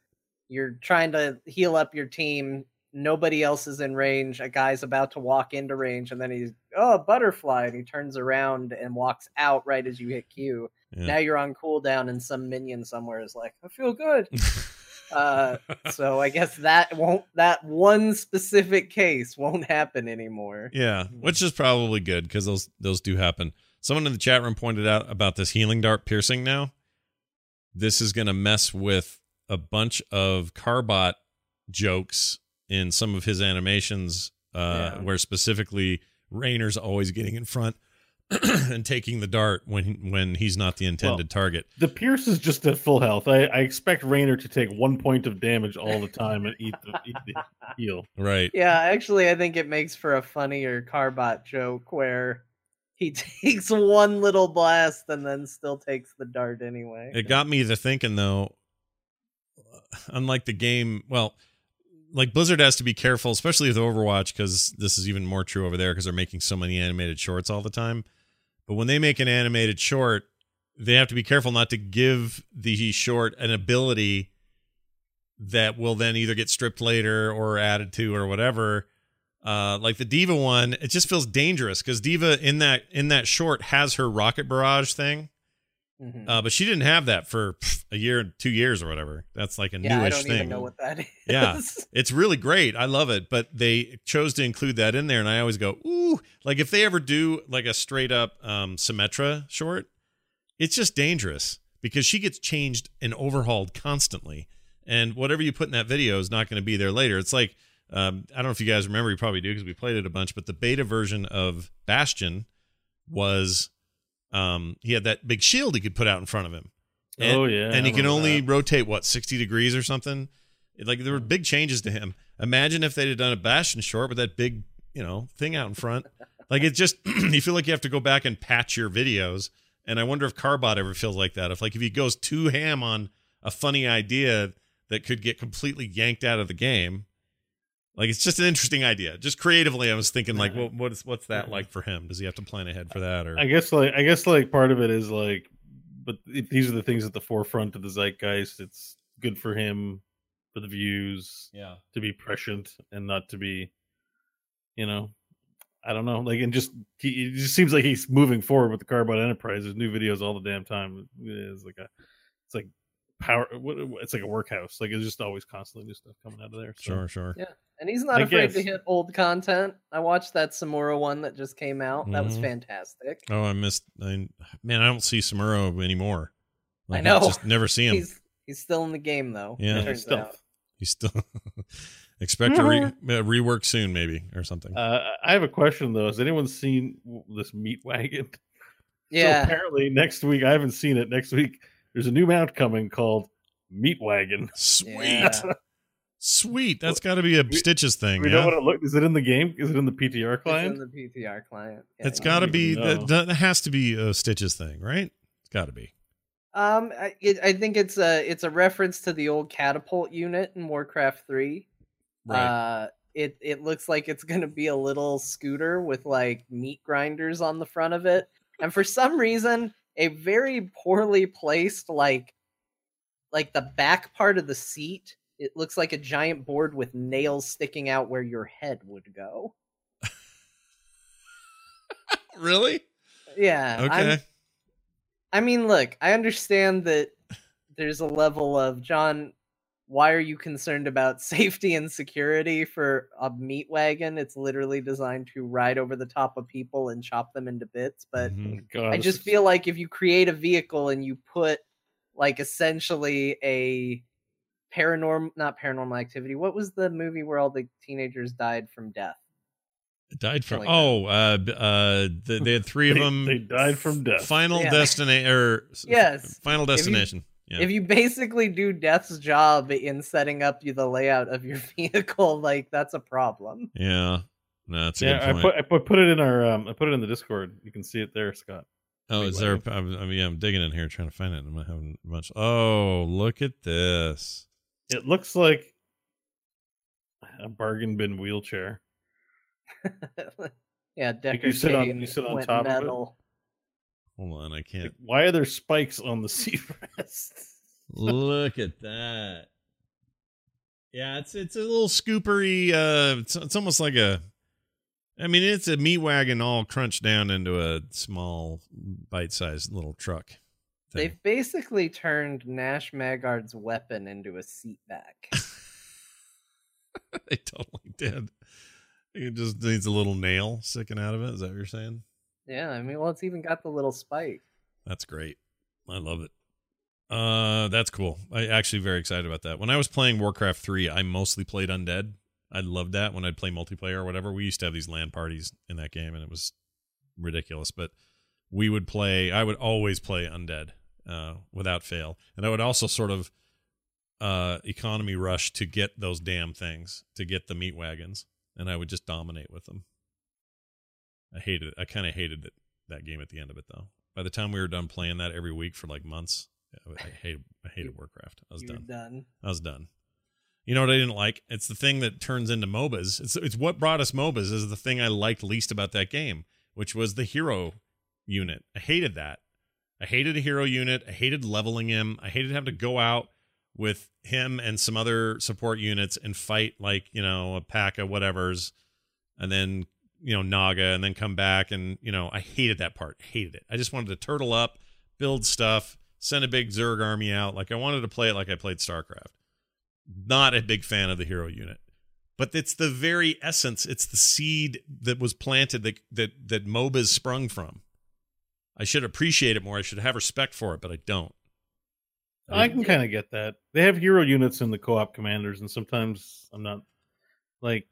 you're trying to heal up your team. Nobody else is in range. A guy's about to walk into range, and then he's oh a butterfly, and he turns around and walks out right as you hit Q. Yeah. Now you're on cooldown, and some minion somewhere is like, I feel good. (laughs) Uh, (laughs) so I guess that won't that one specific case won't happen anymore. Yeah, which is probably good because those those do happen. Someone in the chat room pointed out about this healing dart piercing. Now, this is going to mess with a bunch of Carbot jokes in some of his animations, uh, Yeah. where specifically Rehgar's always getting in front (clears throat) and taking the dart when when he's not the intended target. The Pierce is just at full health. I, I expect Rehgar to take one point of damage all the time and eat the, eat the heal. Right. Yeah, actually, I think it makes for a funnier Carbot joke where he (laughs) takes one little blast and then still takes the dart anyway. It got me to thinking though, uh, unlike the game, well, like Blizzard has to be careful, especially with Overwatch, because this is even more true over there because they're making so many animated shorts all the time. But when they make an animated short, they have to be careful not to give the short an ability that will then either get stripped later or added to or whatever. Uh, like the D.Va one, it just feels dangerous because D.Va in that in that short has her rocket barrage thing. Mhm. Uh, but she didn't have that for pff, a year, two years, or whatever. That's like a yeah, I don't thing. even know what that is. Yeah. It's really great. I love it. But they chose to include that in there, and I always go, ooh, like if they ever do like a straight up um, Symmetra short, it's just dangerous because she gets changed and overhauled constantly. And whatever you put in that video is not going to be there later. It's like um, I don't know if you guys remember, you probably do because we played it a bunch. But the beta version of Bastion was um, he had that big shield he could put out in front of him. And, oh yeah, and he can only that. rotate what sixty degrees or something. Like there were big changes to him. Imagine if they'd have done a Bastion short with that big, you know, thing out in front. Like it's just (clears throat) you feel like you have to go back and patch your videos. And I wonder if Carbot ever feels like that. If like if he goes too ham on a funny idea that could get completely yanked out of the game. Like it's just an interesting idea. Just creatively, I was thinking like, what what is what's that like for him? Does he have to plan ahead for that or? I guess like I guess like part of it is like, but these are the things at the forefront of the zeitgeist. It's good for him for the views yeah. to be prescient and not to be, you know, I don't know. Like and just he it just seems like he's moving forward with the Carbot Enterprise. There's new videos all the damn time. It's like a, it's like power. It's like a workhouse. Like it's just always constantly new stuff coming out of there. So. Sure, sure. Yeah. And he's not I afraid to hit old content. I watched that Samuro one that just came out. That was Mhm. fantastic. Oh, I missed. I, man, I don't see Samuro anymore. I Like, know. Just never see him. He's he's still in the game though. Yeah. it Yeah, turns still. out. He's still (laughs) expect a re, uh, rework soon, maybe or something. Uh, I have a question though. Has anyone seen this meat wagon? (laughs) Yeah. So apparently next week I haven't seen it. Next week there's a new mount coming called Meat Wagon. (laughs) Sweet, Yeah. sweet. That's got to be a we- Stitches thing. We yeah? know what it looked. Is it in the game? Is it in the PTR It's client? in the PTR client. Yeah, it's you got to be. even That, that has to be a Stitches thing, right? It's got to be. Um, I, it, I think it's a it's a reference to the old catapult unit in Warcraft Three. Uh, it it looks like it's gonna be a little scooter with like meat grinders on the front of it, and for some reason, a very poorly placed like like the back part of the seat. It looks like a giant board with nails sticking out where your head would go. (laughs) really? Yeah. I'm- Okay. I mean, look, I understand that there's a level of John. Why are you concerned about (laughs) safety and security for a meat wagon? It's literally designed to ride over the top of people and chop them into bits. But Mhm. I just feel like if you create a vehicle and you put like essentially a paranormal, not paranormal activity. What was the movie where all the teenagers died from death? Died from. Like oh, uh, uh, th- they had three of them. they died from death. Final Yeah. destination or (laughs) Yes. Final If you- destination. Yeah. If you basically do Death's job in setting up you the layout of your (laughs) vehicle, like that's a problem. yeah. No, that's a yeah, good I put I put put it in our um I put it in the Discord. You can see it there, Scott. Oh, is there? I'm, mean, yeah, I'm digging in here trying to find it. I'm not having much. Oh, look at this. It looks like a bargain bin wheelchair. (laughs) yeah, Decker you sit on- you sit on went top of it? Metal. Hold on, I can't Like, why are there spikes on the (laughs) seat rests? look at that. Yeah, it's it's a little scoopery. Uh, it's it's almost like a. I mean, it's a meat wagon all crunched down into a small, bite-sized little truck. thing. They've basically turned Nash Magard's weapon into a seat back. (laughs) they totally did. It just needs a little nail sticking out of it. Is that what you're saying? Yeah, I mean, well, it's even got the little spike. That's great. I love it. Uh, that's cool. I actually very excited about that. When I was playing Warcraft 3, I mostly played undead. I loved that when I'd play multiplayer or whatever. We used to have these land parties in that game and it was ridiculous, but we would play I would always play undead uh without fail. And I would also sort of uh economy rush to get those damn things, to get the meat wagons, and I would just dominate with them. I hated it. I kind of hated it that game at the end of it though. By the time we were done playing that every week for like months, I hated I hated Warcraft. I was done. done. I was done. You know what I didn't like? It's the thing that turns into MOBAs. It's it's what brought us MOBAs is the thing I liked least about that game, which was the hero unit. I hated that. I hated a hero unit. I hated leveling him. I hated having to go out with him and some other support units and fight like, you know, a pack of whatevers and then, you know, Naga and then come back and, you know, I hated that part. Hated it. I just wanted to turtle up, build stuff, send a big Zerg army out. Like I wanted to play it like I played StarCraft not a big fan of the hero unit but it's the very essence it's the seed that was planted that that that MOBAs sprung from i should appreciate it more i should have respect for it but i don't I can kind of get that. They have hero units in the co-op commanders, and sometimes I'm not like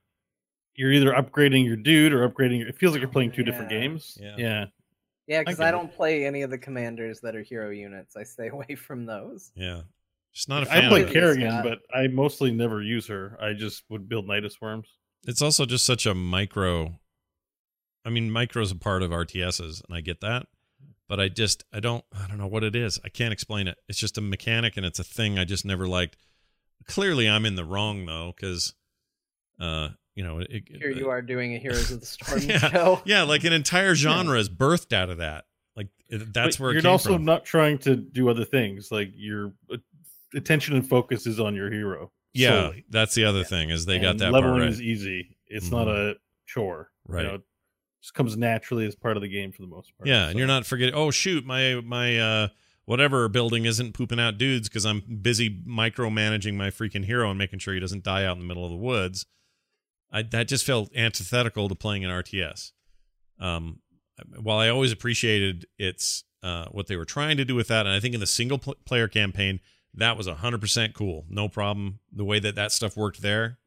you're either upgrading your dude or upgrading. Your, it feels like you're playing two different games. Yeah. yeah. Yeah, because get I don't play any of the commanders that are hero units. I stay (laughs) away from those. Yeah. Just not a I fan I play of Scott. Kerrigan, but I mostly never use her. I just would build Nydus worms. It's also just such a micro. I mean, micro's a part of RTSs, and I get that. But I just, I don't, I don't know what it is. I can't explain it. It's just a mechanic, and it's a thing I just never liked. Clearly, I'm in the wrong though, because, uh, you know, it, Here you are doing a Heroes of the (laughs) Storm Yeah. show. Yeah, like an entire genre is birthed out of that. Like that's But where it you're came also from. not trying to do other things. Like your uh, attention and focus is on your hero. yeah, solely. that's the other thing is they got that leveling part right. is easy. It's not a chore. you Right. know, it just comes naturally as part of the game for the most part. Yeah, and you're not forgetting. Oh shoot, my my uh whatever building isn't pooping out dudes because I'm busy micromanaging my freaking hero and making sure he doesn't die out in the middle of the woods. I that just felt antithetical to playing an RTS. Um, while I always appreciated its uh what they were trying to do with that, and I think in the single pl- player campaign that was hundred percent cool, no problem. The way that that stuff worked there,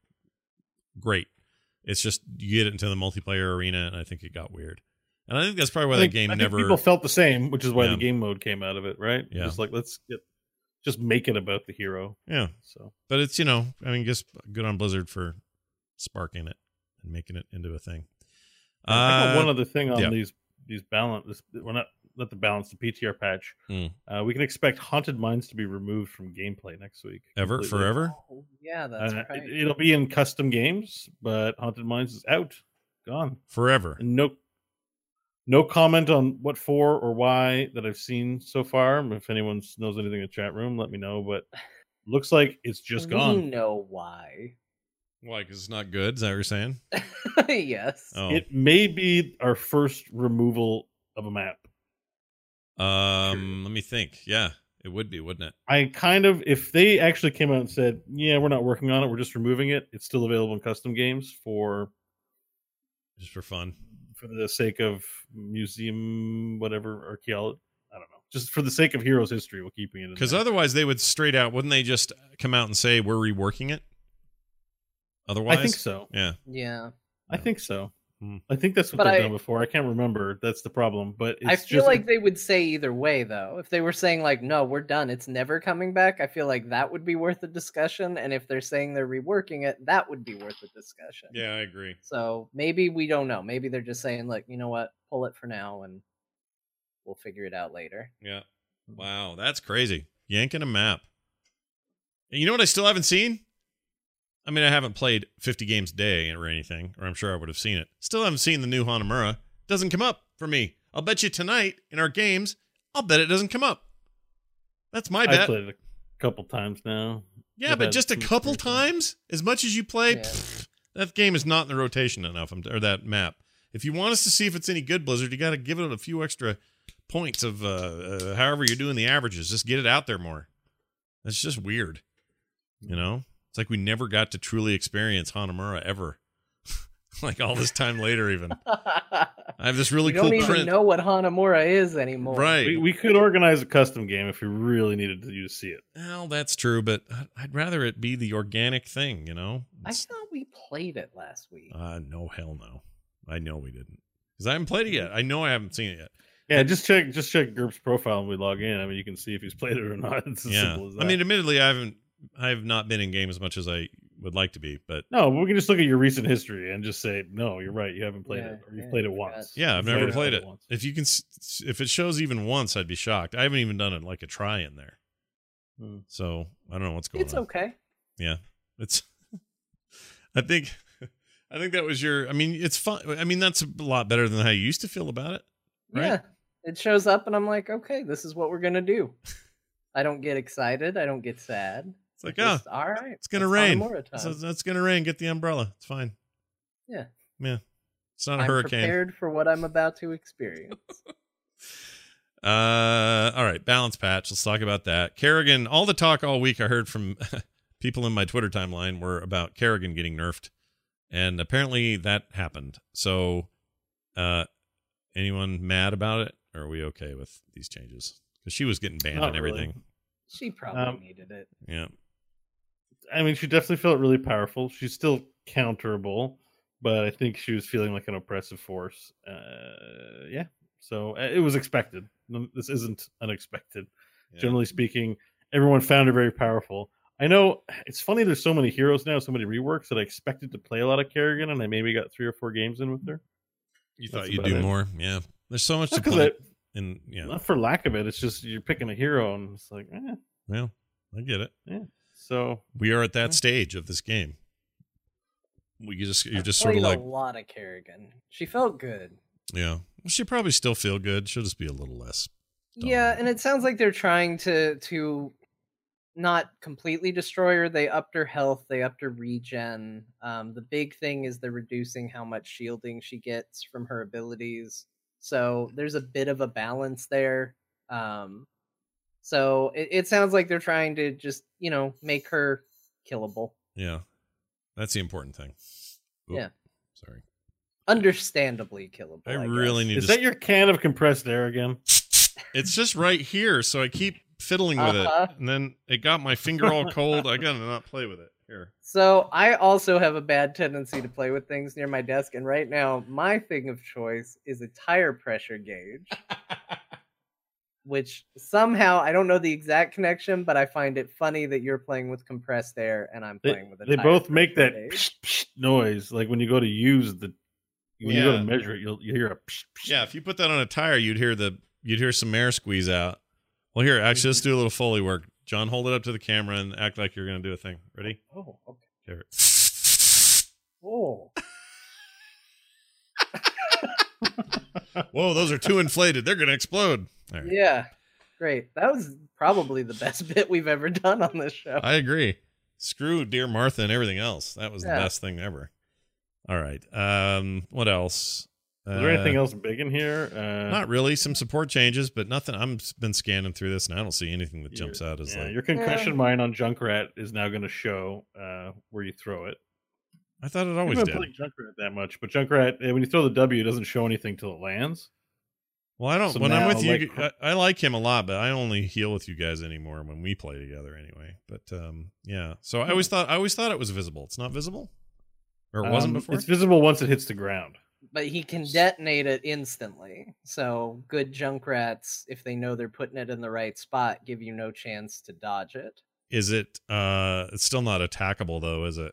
great. It's just you get it into the multiplayer arena, and I think it got weird. And I think that's probably why I think- game I think never. people felt the same, which is why Yeah. the game mode came out of it, right? Yeah. Just like let's get just make it about the hero. yeah, So but it's you know, I mean, just good on Blizzard for sparking it and making it into a thing. I got Uh, one other thing on yeah. these these balance. This, we're not not the balance the PTR patch. Hmm. Uh, we can expect haunted mines to be removed from gameplay next week. ever completely. forever. Oh, yeah, that's Uh, right. it, will be in custom games, but haunted mines is out, gone, Forever. and no no comment on what for or why that I've seen so far. If anyone knows anything in the chat room, let me know. But looks like it's just we gone. know why. Why? Because it's not good. Is that what you're saying? (laughs) yes. Oh, It may be our first removal of a map. um, let me think. Yeah, it would be, wouldn't it? I kind of, if they actually came out and said, "Yeah, we're not working on it, we're just removing it," it's still available in custom games for Just for fun. for the sake of museum, whatever archaeology. I don't know, just for the sake of heroes' history, we're keeping it. in Because otherwise, they would straight out. Wouldn't they just come out and say we're reworking it? Otherwise, I think so. Yeah. Yeah. I think so. Hmm. I think that's what But they've I- done before. I can't remember. That's the problem. But it's I feel just, like they would say either way, though. If they were saying like, "No, we're done. It's never coming back," I feel like that would be worth a discussion. And if they're saying they're reworking it, that would be worth a discussion. Yeah, I agree. So maybe we don't know. Maybe they're just saying like, you know what, pull it for now, and we'll figure it out later. Yeah. Wow, that's crazy. Yanking a map. And you know what I still haven't seen? I mean, I haven't played 50 games a day or anything, or I'm sure I would have seen it. Still haven't seen the new Hanamura. Doesn't come up for me. I'll bet you tonight in our games, I'll bet it doesn't come up. That's my I bet. played it a couple times now. Yeah, I've but just a couple experience times, as much as you play, Yeah. pfft, that game is not in the rotation enough, or that map. If you want us to see if it's any good, Blizzard, you got to give it a few extra points of uh, uh, however you're doing the averages. Just get it out there more. That's just weird. You know, it's like we never got to truly experience Hanamura ever. (laughs) like all this time later, even. (laughs) I have this really we don't cool even print. know what Hanamura is anymore. Right. We, we could organize a custom game if we really needed to you to see it. Well, that's true, but I'd- I'd rather it be the organic thing, you know? I It's- thought we played it last week. Uh, no, hell no. I know we didn't. Because I haven't played it yet. I know I haven't seen it yet. Yeah, just check just check GURPS profile when we log in. I mean, you can see if he's played it or not. (laughs) It's as yeah. simple as that. I mean, admittedly, I haven't, I have not been in game as much as I would like to be, but no, we can just look at your recent history and just say, no, you're right. You haven't played Yeah, it, or you've yeah, played it once. yeah, I've You've never played played it. once. If you can, if it shows even once, I'd be shocked. I haven't even done it like a try in there. Hmm. So I don't know what's going It's on. It's okay. Yeah, it's. (laughs) I think, I think that was your. I mean, it's fun. I mean, that's a lot better than how you used to feel about it. Right? Yeah. It shows up and I'm like, okay, this is what we're gonna do. I don't get excited. I don't get sad. It's like, It's oh, all right. it's gonna rain. Hanamura time. So that's gonna rain. Get the umbrella. It's fine. Yeah. Yeah. It's not a I'm hurricane. prepared for what I'm about to experience. (laughs) Uh, all right, balance patch. Let's talk about that. Kerrigan. All the talk all week I heard from (laughs) people in my Twitter timeline were about Kerrigan getting nerfed, and apparently that happened. So, uh, anyone mad about it, or are we okay with these changes? Because she was getting banned Not and everything. She probably Um, needed it. Yeah. I mean, she definitely felt really powerful. She's still counterable, but I think she was feeling like an oppressive force. Uh, yeah, so uh, it was expected. This isn't unexpected. Yeah. Generally speaking, everyone found her very powerful. I know it's funny. There's so many heroes now, so many reworks that I expected to play a lot of Kerrigan, and I maybe got three or four games in with her. You That's thought you'd do it. more. Yeah. There's so much to Not, 'cause play. I- And yeah. not for lack of it. It's just you're picking a hero, and it's like, eh. Well, I get it. So We are at that stage of this game. We just you're just sort of like a lot of Kerrigan. She felt good. yeah. Well, she probably still feel good. She'll just be a little less. Yeah, and it sounds like they're trying to to not completely destroy her. They upped her health, they upped her regen. Um, the big thing is they're reducing how much shielding she gets from her abilities. So there's a bit of a balance there. Um, so it, it sounds like they're trying to just you know make her killable, Yeah. That's the important thing. Oop, Yeah. Sorry. understandably killable. I I really guess. need is to that your can of compressed air again? It's just right here, so I keep fiddling with Uh-huh. it. And then it got my finger all (laughs) cold. I gotta not play with it. Here. So I also have a bad tendency to play with things near my desk, and right now my thing of choice is a tire pressure gauge, (laughs) which somehow I don't know the exact connection, but I find it funny that you're playing with compressed air and I'm They, playing with a they both make that psh, psh noise, like when you go to use the when you go to measure it, you'll you hear a psh, psh. Yeah, if you put that on a tire, you'd hear the you'd hear some air squeeze out. Well, here, actually, let's mm-hmm. do a little foley work. John, hold it up to the camera and act like you're gonna do a thing. Ready? Oh, oh okay. Here. Oh, Whoa, those are too inflated. They're gonna explode. All right. yeah, great. That was probably the best (laughs) bit we've ever done on this show. I agree. Screw dear Martha and everything else. That was the best thing ever. All right. Um, what else? Is there anything Uh, else big in here? Uh, Not really. Some support changes, but nothing. I've been scanning through this and I don't see anything that jumps out as yeah, like. your concussion mine on Junkrat is now going to show uh, where you throw it. I thought it always haven't did. played Junkrat that much, but Junkrat eh, when you throw the W, it doesn't show anything till it lands. Well, I don't. So when I'm now, with you, like- I, I like him a lot, but I only heal with you guys anymore when we play together, anyway. But um, yeah. So I always thought I always thought it was visible. It's not visible, or it wasn't Um, before. It's visible once it hits the ground. but he can detonate it instantly. So good Junkrats, if they know they're putting it in the right spot, give you no chance to dodge it. Is it? Uh, it's still not attackable though, is it?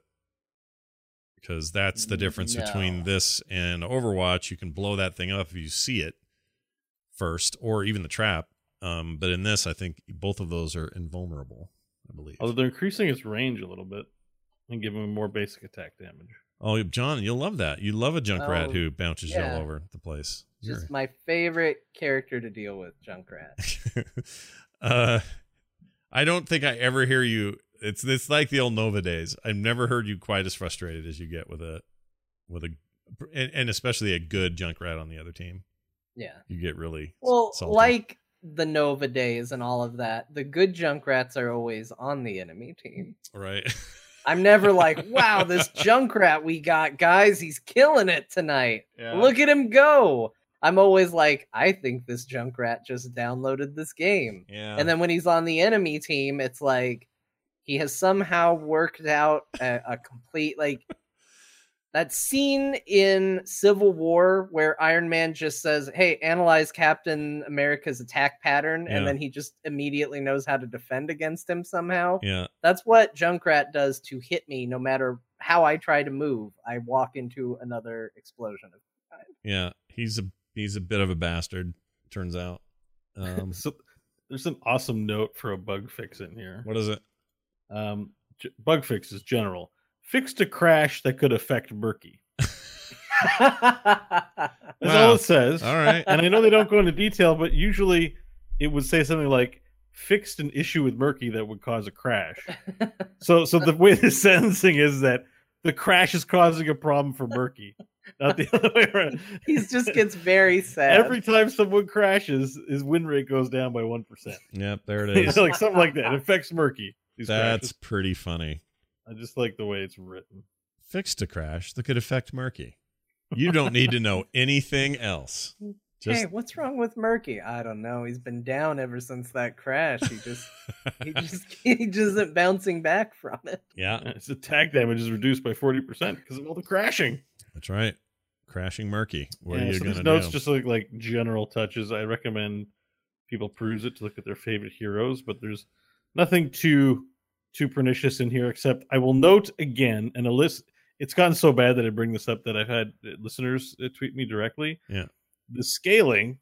Because that's the difference between this and Overwatch. You can blow that thing up if you see it first, or even the trap. Um, but in this, I think both of those are invulnerable. I believe. Although they're increasing its range a little bit and giving him more basic attack damage. Oh, John, you'll love that. You love a Junkrat Oh, who bounces you yeah. all over the place. You're- Just my favorite character to deal with, Junkrat. (laughs) uh, I don't think I ever hear you. It's it's like the old Nova days. I've never heard you quite as frustrated as you get with a with a and, and especially a good Junkrat on the other team. Yeah. You get really Well, salty. like the Nova days and all of that, the good Junkrats are always on the enemy team. right. (laughs) I'm never like, wow, this Junkrat we got, guys, he's killing it tonight. Yeah. Look at him go. I'm always like, I think this Junkrat just downloaded this game. yeah. And then when he's on the enemy team, it's like he has somehow worked out a, a complete like that scene in Civil War where Iron Man just says, "Hey, analyze Captain America's attack pattern," Yeah. and then he just immediately knows how to defend against him somehow. yeah. That's what Junkrat does to hit me. No matter how I try to move, I walk into another explosion. Of kind. Yeah. He's a he's a bit of a bastard. Turns out. Um, (laughs) So there's an awesome note for a bug fix in here. what is it? Um, j- bug fix is general. Fixed a crash that could affect Murky. (laughs) That's Wow. all it says. All right. And I know they don't go into detail, but usually it would say something like fixed an issue with Murky that would cause a crash. (laughs) So so the way the (laughs) sentencing is that the crash is causing a problem for Murky, not the other way around. he just gets very sad. Every time someone crashes, his win rate goes down by one percent. Yep. There it is. like something like that. It affects Murky. That's crashes. pretty funny. I just like the way it's written. fixed a crash that could affect Murky. You don't need to know (laughs) anything else. Just hey, what's wrong with Murky? I don't know. He's been down ever since that crash. He just he (laughs) just (laughs) he just isn't bouncing back from it. yeah, His attack damage is reduced by forty percent because of all the crashing. that's right. Crashing murky. What Yeah, are you so gonna these notes do? just look like general touches. I recommend people peruse it to look at their favorite heroes, but there's nothing too too pernicious in here. Except I will note again, and a list. It's gotten so bad that I bring this up that I've had uh, listeners uh, tweet me directly. Yeah. the scaling,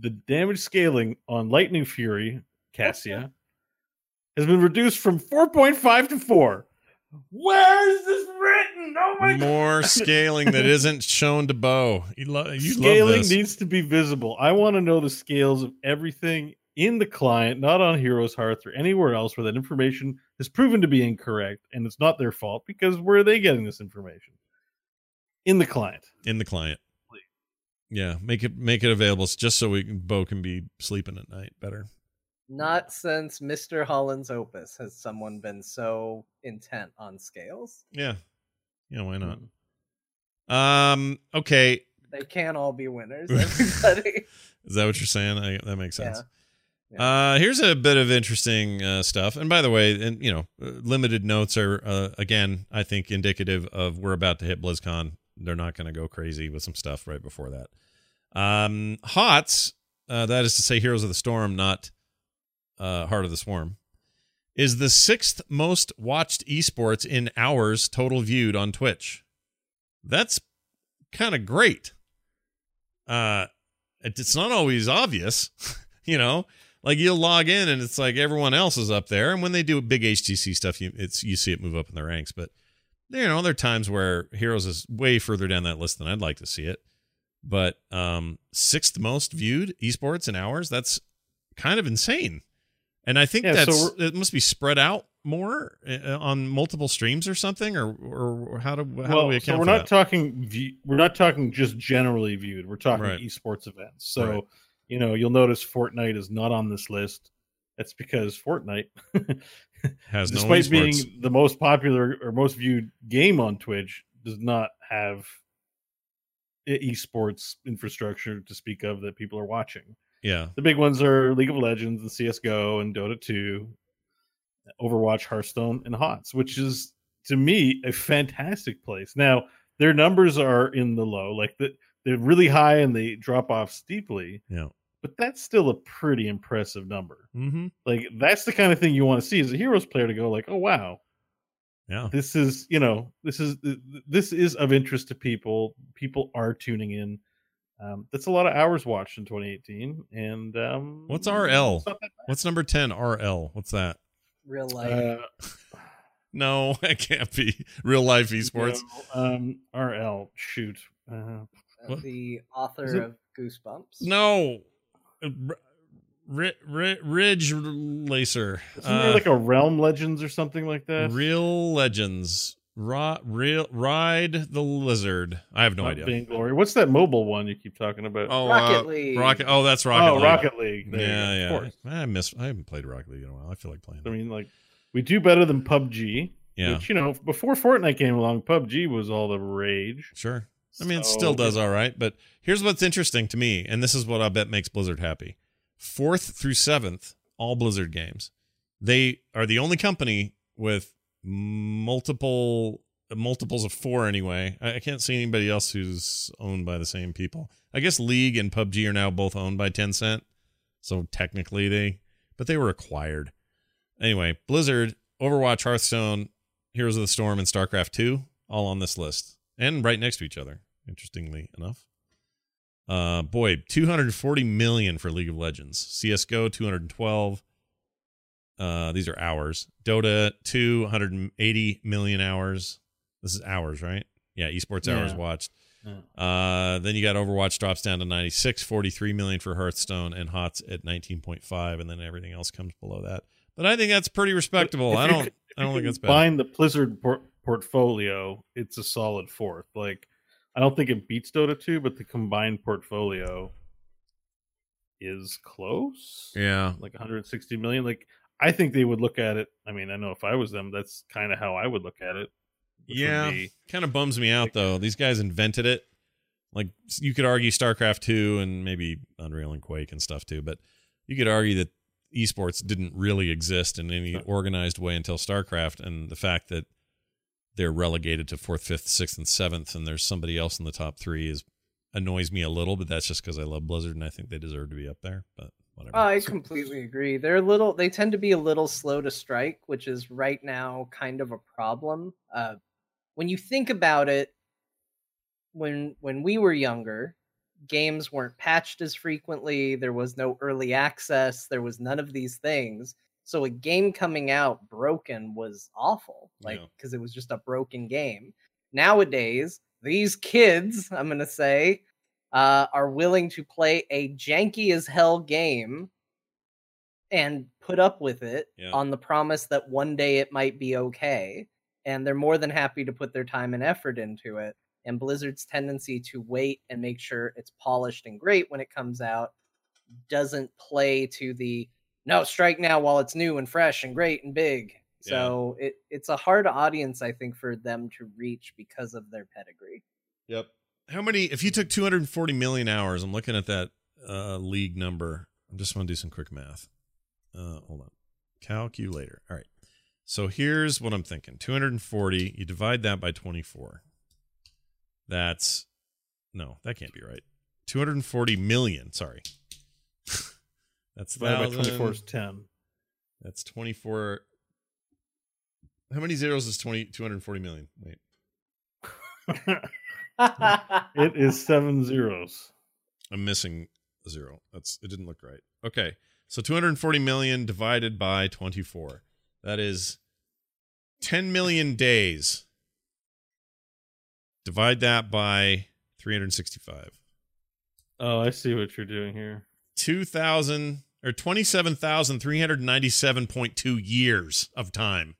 the damage scaling on Lightning Fury Cassia (laughs) has been reduced from four point five to four. Where is this written? Oh my god! More (laughs) scaling that isn't shown to Bo. You, lo- you scaling needs to be visible. I want to know the scales of everything in the client, not on Heroes Hearth or anywhere else where that information has proven to be incorrect, and it's not their fault because where are they getting this information? In the client. in the client. Please. Yeah, make it make it available just so we can, Bo can be sleeping at night better. Not since Mr. Holland's Opus has someone been so intent on scales. Yeah, yeah, why not? Mm. Um, okay, They can't all be winners, (laughs) everybody. is that what you're saying? I, that makes sense. Yeah. Uh, here's a bit of interesting uh, stuff. And by the way, and you know, uh, limited notes are uh, again, I think, indicative of we're about to hit BlizzCon. They're not going to go crazy with some stuff right before that. Um, HOTS, uh, that is to say, Heroes of the Storm, not uh, Heart of the Swarm, is the sixth most watched esports in hours total viewed on Twitch. That's kind of great. Uh, it's not always obvious, (laughs) you know. Like you'll log in and it's like everyone else is up there, and when they do big HGC stuff, you it's you see it move up in the ranks. But you know, there are times where Heroes is way further down that list than I'd like to see it. But um, sixth most viewed esports in hours, that's kind of insane. And I think Yeah, that's we're- it must be spread out more uh, on multiple streams or something, or or how do how do well, we so account we're for not that? talking view, we're not talking just generally viewed. We're talking Right. esports events. So, Right. You know, you'll notice Fortnite is not on this list. That's because Fortnite (laughs) Has despite esports. being the most popular or most viewed game on Twitch, does not have esports infrastructure to speak of that people are watching. yeah, The big ones are League of Legends and CS:GO and Dota 2, Overwatch, Hearthstone, and HOTS, which is to me a fantastic place. Now their numbers are in the low, like the, they're really high and they drop off steeply, yeah. but that's still a pretty impressive number. Mm-hmm. Like that's the kind of thing you want to see as a heroes player to go like, oh wow, Yeah. this is you know this is this is of interest to people people are tuning in um that's a lot of hours watched in 2018 and um What's RL? it's not that What's number 10? RL. What's that? Real life. Uh, (sighs) No, (laughs) it can't be real life esports. no, um rl shoot uh, Uh, what? the author it- of Goosebumps. No. Uh, R- R- Ridge Lacer. isn't there Uh, like a realm legends or something like that real Legends. Ra- real Ride the Lizard. I have no Not idea. Vainglory. what's that mobile one you keep talking about Oh, Rocket uh, League. Rocket. Oh, that's Rocket League. oh League. rocket league There you yeah, Of yeah. course. I miss. I haven't played Rocket League in a while. I feel like playing. i mean like we do better than pubg yeah, which you know before fortnite came along pubg was all the rage sure. I mean, it So, still does all right. But here's what's interesting to me, and this is what I bet makes Blizzard happy. Fourth through seventh, all Blizzard games. They are the only company with multiple multiples of four anyway. I, I can't see anybody else who's owned by the same people. I guess League and PUBG are now both owned by Tencent. So technically they but they were acquired. Anyway, Blizzard, Overwatch, Hearthstone, Heroes of the Storm, and StarCraft 2, all on this list. And right next to each other, interestingly enough. Uh boy, 240 million for League of Legends. CS:GO 212. Uh these are hours. Dota 280 million hours. This is hours, right? Yeah, esports hours Yeah. watched. Yeah. Uh then you got Overwatch drops down to 96, 43 million for Hearthstone and HOTS at 19.5 and then everything else comes below that. But I think that's pretty respectable. If I don't could- I don't think that's bad. Combine the Blizzard por- portfolio, it's a solid fourth. Like, I don't think it beats Dota 2, but the combined portfolio is close. Yeah. Like 160 million. Like, I think they would look at it. I mean, I know if I was them, that's kind of how I would look at it. Yeah. Kind of bums me out though. These guys invented it. like you could argue StarCraft 2 and maybe Unreal and Quake and stuff too, but you could argue that esports didn't really exist in any organized way until StarCraft and the fact that they're relegated to fourth, fifth, sixth, and seventh, and there's somebody else in the top three is annoys me a little, but that's just because I love Blizzard and I think they deserve to be up there. But whatever. I completely agree. They're a little. They tend to be a little slow to strike, which is right now kind of a problem. Uh, when you think about it, when when we were younger, games weren't patched as frequently. There was no early access. There was none of these things. So a game coming out broken was awful, like Yeah. because it was just a broken game. Nowadays, these kids, I'm gonna say, uh, are willing to play a janky as hell game and put up with it Yeah. on the promise that one day it might be okay. And they're more than happy to put their time and effort into it. And Blizzard's tendency to wait and make sure it's polished and great when it comes out doesn't play to the no strike now while it's new and fresh and great and big. Yeah. So it, it's a hard audience, I think, for them to reach because of their pedigree. Yep. How many? If you took 240 million hours, I'm looking at that uh, league number. I'm just want to do some quick math. Uh, hold on. Calculator. All right. So here's what I'm thinking 240, you divide that by 24. That's, no, that can't be right. 240 million. Sorry. (laughs) That's Divided by 24 is 10. That's 24. How many zeros is 20, 240 million? Wait. (laughs) it is seven zeros. I'm missing a zero. That's it didn't look right. Okay. So 240 million divided by 24. That is 10 million days. Divide that by 365. Oh, I see what you're doing here. 2000 or 27,397.2 years of time.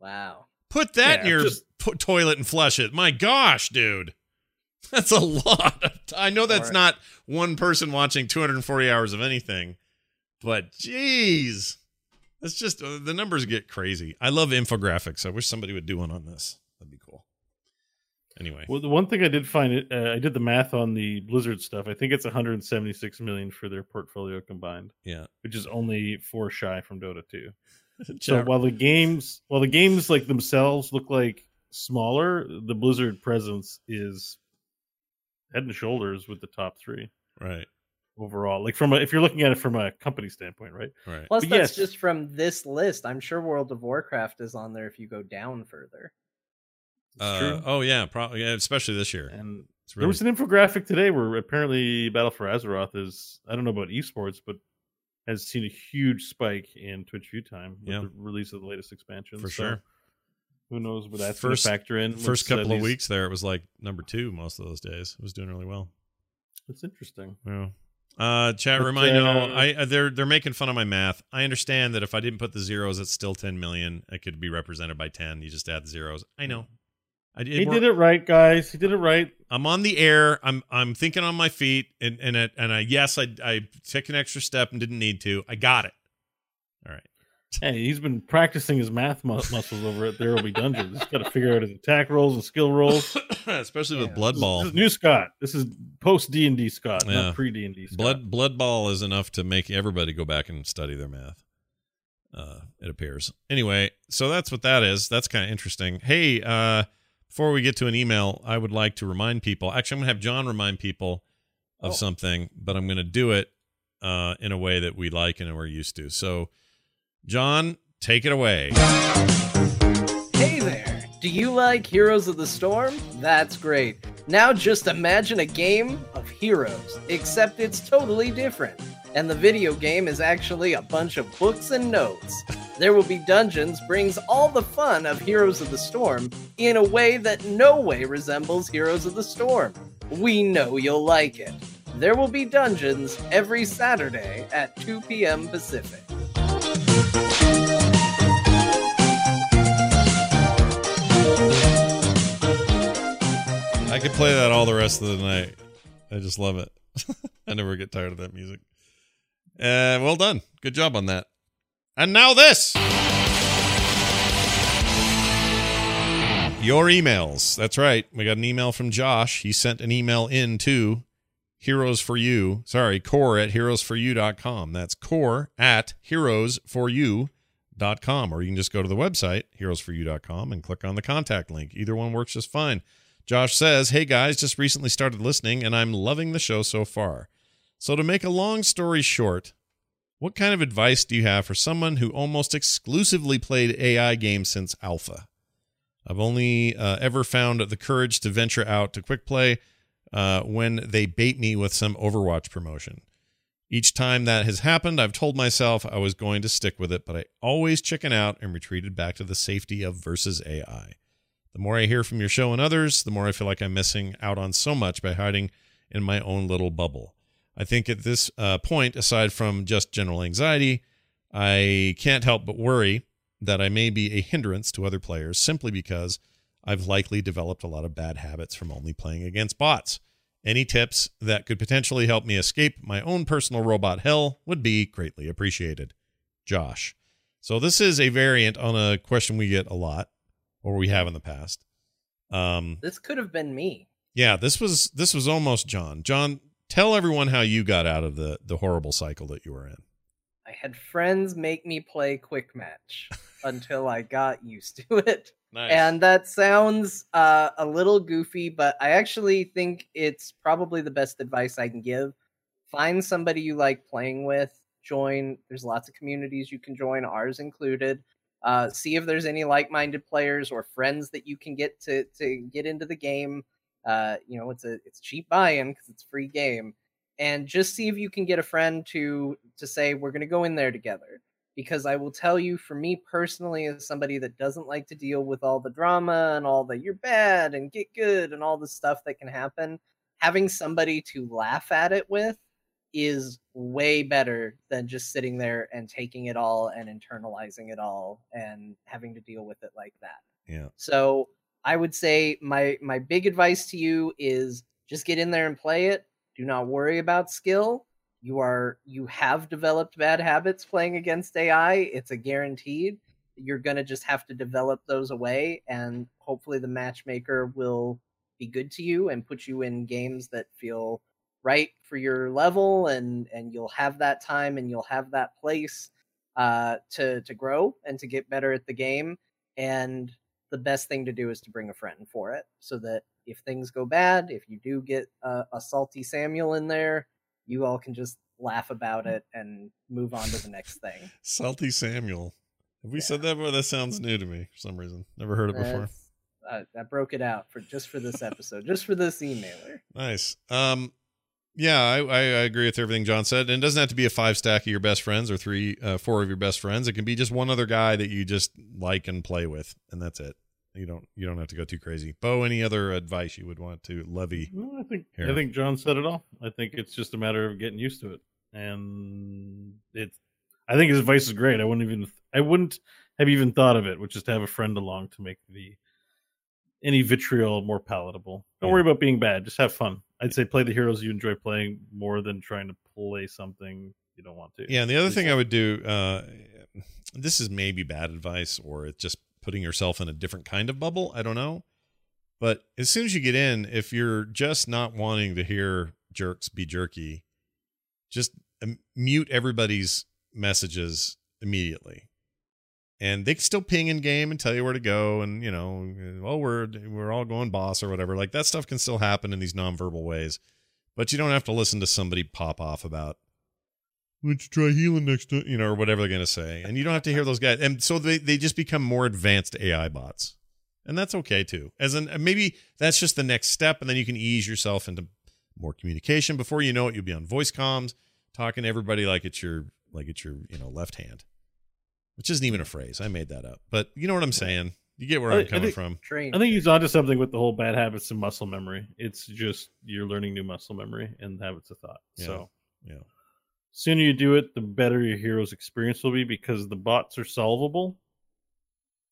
wow. Put that in your just- po- toilet and flush it. My gosh, dude. (laughs) That's a lot. Of t- I know that's Alright. not one person watching 240 hours of anything, but jeez. That's just uh, the numbers get crazy. I love infographics. I wish somebody would do one on this. That'd be cool. Anyway, Well, the one thing I did find, it, uh, I did the math on the Blizzard stuff. I think it's 176 million for their portfolio combined, yeah. which is only four shy from Dota 2. (laughs) So while the games, while the games like themselves look like smaller, the Blizzard presence is head and shoulders with the top three right, overall. Like from a, if you're looking at it from a company standpoint, right? right. Plus, But that's yes. just from this list. I'm sure World of Warcraft is on there if you go down further. Uh, oh yeah, probably yeah, especially this year. And It's there was an infographic today where apparently Battle for Azeroth is I don't know about esports, but has seen a huge spike in Twitch view time with Yeah. the release of the latest expansion. For So sure. Who knows what that's First- factor in? first uh, couple of weeks there it was like number 2 most of those days. It was doing really well. It's interesting. Yeah. Uh, chat room. I know. uh, I uh, they're they're making fun of my math. I understand that if I didn't put the zeros, it's still ten million. It could be represented by ten. You just add the zeros. I know. I did. He did it right, guys. He did it right. I'm on the air. I'm I'm thinking on my feet, and and it, and I yes, I I took an extra step and didn't need to. I got it. All right. (laughs) Hey, he's been practicing his math mu- muscles over at There Will Be Dungeons. He's got to figure out his attack rolls and skill rolls. (coughs) Especially with Yeah. blood This is, ball. this is new Scott. This is post D and D Scott, Yeah. not pre D and D Scott. Blood blood ball is enough to make everybody go back and study their math. Uh, it appears. Anyway, so that's what that is. That's kind of interesting. Hey, uh, before we get to an email, I would like to remind people. Actually, I'm gonna have John remind people of Oh. something, but I'm gonna do it uh, in a way that we like and we're used to. So, John, take it away. Hey there! Do you like Heroes of the Storm? That's great. Now just imagine a game of heroes, except it's totally different. And the video game is actually a bunch of books and notes. There Will Be Dungeons brings all the fun of Heroes of the Storm in a way that no way resembles Heroes of the Storm. We know you'll like it. There Will Be Dungeons every Saturday at 2 p.m. Pacific. I could play that all the rest of the night. I just love it. (laughs) I never get tired of that music. Uh, well done. Good job on that. And now this. Your emails. That's right. We got an email from Josh. He sent an email in to Heroes for You. Sorry, core at heroesforyou.com. That's core at heroesforyou.com. Or you can just go to the website, heroesforyou.com, and click on the contact link. Either one works just fine. Josh says, Hey guys, just recently started listening and I'm loving the show so far. So, to make a long story short, what kind of advice do you have for someone who almost exclusively played AI games since alpha? I've only uh, ever found the courage to venture out to quick play uh, when they bait me with some Overwatch promotion. Each time that has happened, I've told myself I was going to stick with it, but I always chicken out and retreated back to the safety of versus AI. The more I hear from your show and others, the more I feel like I'm missing out on so much by hiding in my own little bubble. I think at this uh, point, aside from just general anxiety, I can't help but worry that I may be a hindrance to other players simply because I've likely developed a lot of bad habits from only playing against bots. Any tips that could potentially help me escape my own personal robot hell would be greatly appreciated. Josh. So this is a variant on a question we get a lot, or we have in the past. Um, This could have been me. yeah, this was this was almost John. John, tell everyone how you got out of the the horrible cycle that you were in. I had friends make me play quick match (laughs) until I got used to it. Nice. And that sounds uh, a little goofy, but I actually think it's probably the best advice I can give. Find somebody you like playing with, join. There's lots of communities you can join, ours included. Uh, see if there's any like-minded players or friends that you can get to to get into the game. Uh, you know, it's a it's cheap buy-in because it's a free game, and just see if you can get a friend to to say we're going to go in there together because I will tell you, for me personally, as somebody that doesn't like to deal with all the drama and all the you're bad and get good and all the stuff that can happen, having somebody to laugh at it with is way better than just sitting there and taking it all and internalizing it all and having to deal with it like that. yeah. So I would say my my big advice to you is just get in there and play it. Do not worry about skill. You are you have developed bad habits playing against AI. It's a guaranteed. You're gonna just have to develop those away, and hopefully the matchmaker will be good to you and put you in games that feel right for your level, and and you'll have that time and you'll have that place uh, to to grow and to get better at the game. And the best thing to do is to bring a friend for it so that if things go bad, if you do get a, a salty Samuel in there, you all can just laugh about it and move on to the next thing. (laughs) Salty Samuel. Have we Yeah. said that before? That sounds new to me for some reason. Never heard it before. Uh, I broke it out for just for this episode, just for this emailer. Nice. Um, yeah, I, I, agree with everything John said. And it doesn't have to be a five stack of your best friends or three, uh, four of your best friends. It can be just one other guy that you just like and play with, and that's it. You don't you don't have to go too crazy. Bo, any other advice you would want to levy? No, I think Here. I think John said it all. I think it's just a matter of getting used to it, and it's. I think his advice is great. I wouldn't even. I wouldn't have even thought of it, which is to have a friend along to make the any vitriol more palatable. Don't Yeah. worry about being bad. Just have fun. I'd say play the heroes you enjoy playing more than trying to play something you don't want to. Yeah, and the other thing I would do, uh, this is maybe bad advice, or it's just putting yourself in a different kind of bubble. I don't know. But as soon as you get in, if you're just not wanting to hear jerks be jerky, just um, mute everybody's messages immediately. And they can still ping in game and tell you where to go, and you know, oh, we're we're all going boss or whatever. Like that stuff can still happen in these nonverbal ways, but you don't have to listen to somebody pop off about you try healing next time, you know, or whatever they're going to say. And you don't have to hear those guys. And so they, they just become more advanced AI bots. And that's okay too. As in, maybe that's just the next step. And then you can ease yourself into more communication. Before you know it, you'll be on voice comms, talking to everybody like it's your, like it's your, you know, left hand, which isn't even a phrase. I made that up. But you know what I'm saying? You get where I- I'm I coming think- from. Train. I think he's onto something with the whole bad habits and muscle memory. It's just you're learning new muscle memory and habits of thought. Yeah. So Yeah. sooner you do it, the better your hero's experience will be because the bots are solvable.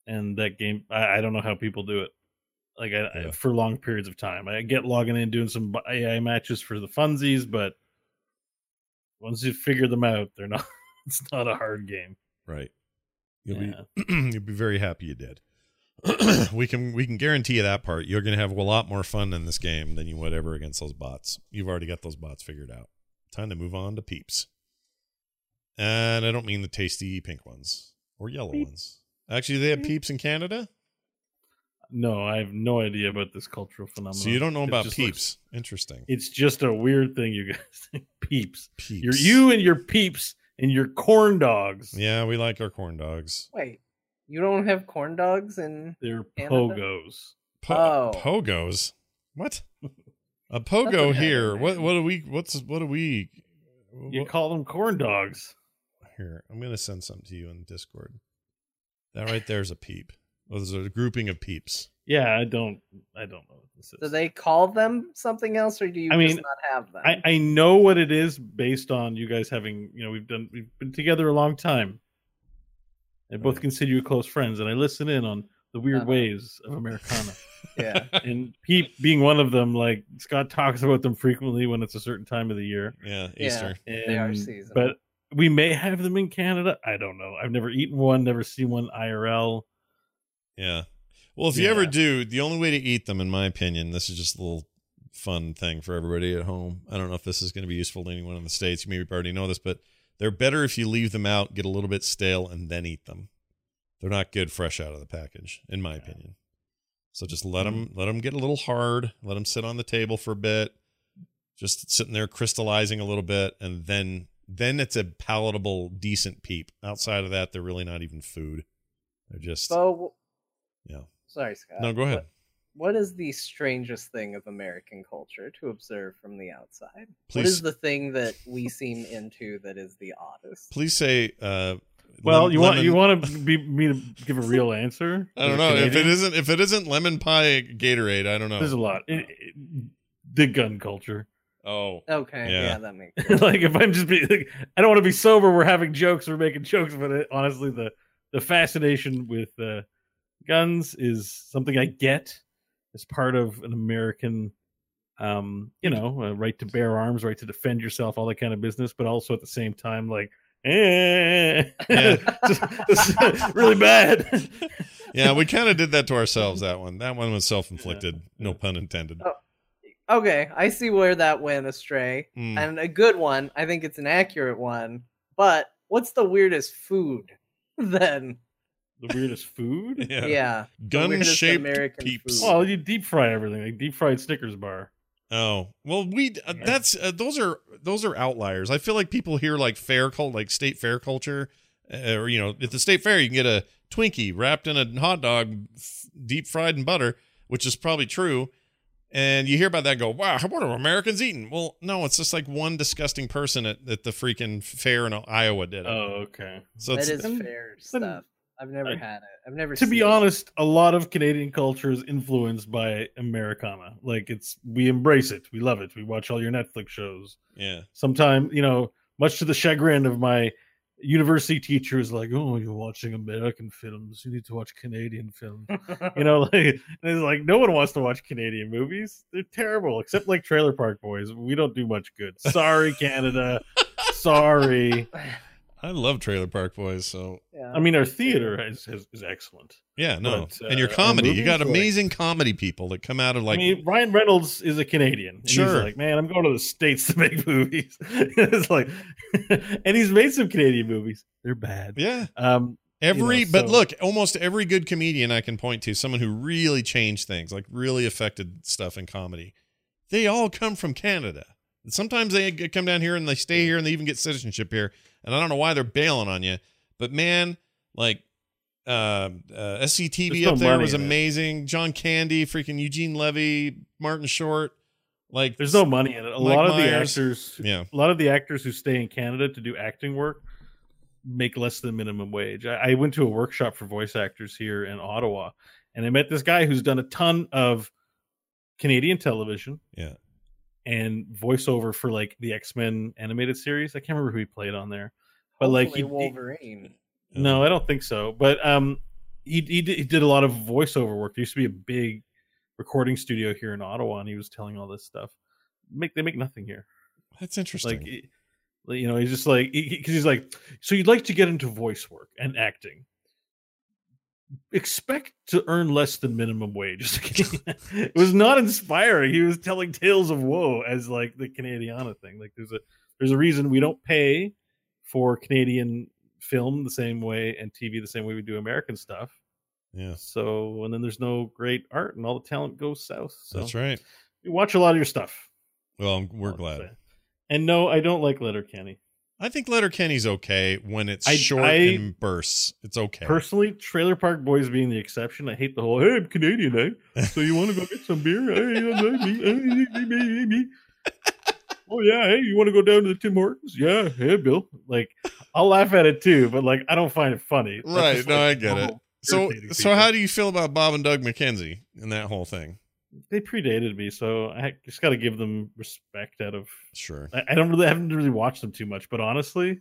And that game, I, I don't know how people do it, like I, I- for long periods of time. I get logging in doing some AI matches for the funsies, but once you figure them out, they're not. (laughs) It's not a hard game. Right. You'll Yeah. be, (clears throat) you'll be very happy you did. (clears throat) we can we can guarantee you that part. You're gonna have a lot more fun in this game than you would ever against those bots. You've already got those bots figured out. Time to move on to peeps. And I don't mean the tasty pink ones or yellow Peep. ones. Actually, they have peeps in Canada, No, I have no idea about this cultural phenomenon. so you don't know It about peeps. looks- Interesting. it's just a weird thing, you guys. peeps. (laughs) Peeps. You're you and your peeps and your corn dogs. Yeah, we like our corn dogs. Wait, you don't have corn dogs in? They're Canada? pogos. Po- Oh. Pogos. What? (laughs) A pogo okay, here. man. What? What do we? What's? What do we? You what- call them corn dogs. Here, I'm gonna send something to you in Discord. That right there's a peep. Well, there's a grouping of peeps. Yeah, I don't. I don't know what this is. Do they call them something else, or do you I just mean, not have them? I, I know what it is based on you guys having. You know, we've done. We've been together a long time. I both consider you close friends, and I listen in on the weird Uh-huh. ways of Americana. (laughs) yeah. (laughs) and Pete being one of them. Like Scott talks about them frequently when it's a certain time of the year. Yeah, Yeah. Easter. And, They are seasonal. But we may have them in Canada. I don't know. I've never eaten one, never seen one IRL. Yeah. Well, if you ever do, the only way to eat them, in my opinion, this is just a little fun thing for everybody at home. I don't know if this is going to be useful to anyone in the states. You maybe already know this, but they're better if you leave them out, get a little bit stale, and then eat them. They're not good fresh out of the package, in my opinion. So just let mm-hmm. them let them get a little hard. Let them sit on the table for a bit, just sitting there crystallizing a little bit, and then then it's a palatable, decent peep. Outside of that, they're really not even food. They're just So, yeah. Sorry, Scott. No, go ahead. What, what is the strangest thing of American culture to observe from the outside? What Please- is the thing that we seem into that is the oddest? Please say. Uh, Well, lem- you want lemon- you want to be me to give a (laughs) real answer? I don't You're know if it Canadian? isn't if it isn't lemon pie Gatorade. I don't know. There's a lot. It- it- the gun culture. oh, Okay, Yeah. yeah, that makes (laughs) sense. like if I'm just being, like, I don't want to be sober. We're having jokes. We're making jokes, but it, honestly, the the fascination with uh, guns is something I get as part of an American, um, you know, uh, right to bear arms, right to defend yourself, all that kind of business. But also at the same time, like, eh, Yeah. (laughs) just- just really bad. yeah. We kind of did that to ourselves. (laughs) That one. That one was self inflicted. No pun intended. Oh. okay, I see where that went astray. Mm. And a good one. I think it's an accurate one. But what's the weirdest food (laughs) then? The weirdest food. (laughs) Yeah. Yeah. Gun weirdest shaped peeps. food. Well, you deep fry everything, like deep fried Snickers bar. Oh well, we uh, that's uh, those are those are outliers. I feel like people hear like fair cult, like state fair culture, uh, or you know, at the state fair you can get a Twinkie wrapped in a hot dog, f- deep fried in butter, which is probably true. And you hear about that, and go, wow, what are Americans eating? Well, no, it's just like one disgusting person at, at the freaking fair in Iowa did it. Oh, okay. so that it's is then- fair then- stuff. I've never I- had it. I've never to be it. honest, a lot of Canadian culture is influenced by Americana. Like it's we embrace it, we love it. We watch all your Netflix shows. yeah, Sometimes, you know, much to the chagrin of my university teachers, like, "Oh, you're watching American films. You need to watch Canadian films." you know, (laughs) like and it's like no one wants to watch Canadian movies. They're terrible, except like Trailer Park Boys. We don't do much good. Sorry, Canada. (laughs) Sorry. (laughs) I love Trailer Park Boys. So yeah. I mean, our theater is is, is excellent. yeah, no, But, and your uh, comedy, you got movies, like- amazing comedy people that come out of like I mean, Ryan Reynolds is a Canadian. Sure. He's like, man, I'm going to the States to make (laughs) movies. (laughs) it's like, (laughs) and he's made some Canadian movies. They're bad. yeah, Um, Every, know, but so- look, almost every good comedian I can point to, someone who really changed things, like really affected stuff in comedy, they all come from Canada. Sometimes they come down here and they stay here and they even get citizenship here. And I don't know why they're bailing on you, but man, like uh, uh, SCTV There's no up there was amazing. John Candy, freaking Eugene Levy, Martin Short, like there's no money in it. A Mike lot of the actors, yeah, a lot of the actors who stay in Canada to do acting work make less than minimum wage. I, I went to a workshop for voice actors here in Ottawa, and I met this guy who's done a ton of Canadian television yeah. And voiceover for like the X Men animated series. I can't remember who he played on there, but like Hopefully he, he- Wolverine. No, I don't think so. But um, he he did, he did a lot of voiceover work. There used to be a big recording studio here in Ottawa, and he was telling all this stuff. Make they make nothing here. That's interesting. Like, like, you know, he's just like because he's like, so you'd like to get into voice work and acting. Expect to earn less than minimum wage. (laughs) it was not inspiring. He was telling tales of woe as like the Canadiana thing. Like there's a there's a reason we don't pay for Canadian film the same way and TV the same way we do American stuff. Yeah, So and then there's no great art and all the talent goes south. So that's right. we watch a lot of your stuff. Well, I'm- we're glad. And no, I don't like Letterkenny. I think Letterkenny's okay when it's I- short I- and bursts. It's okay. Personally, Trailer Park Boys being the exception. I hate the whole "Hey, I'm Canadian, eh? So you want to go get some beer? Hey, me, hey, me, me, me, me." Oh yeah, hey, you want to go down to the Tim Hortons? Yeah, hey, Bill. Like, I'll laugh at it too, but like, I don't find it funny. Right, no, like, I get it. so, so people. how do you feel about Bob and Doug McKenzie and that whole thing? They predated me? So I just got to give them respect. Out of Sure, I, I don't really I haven't really watched them too much, but honestly,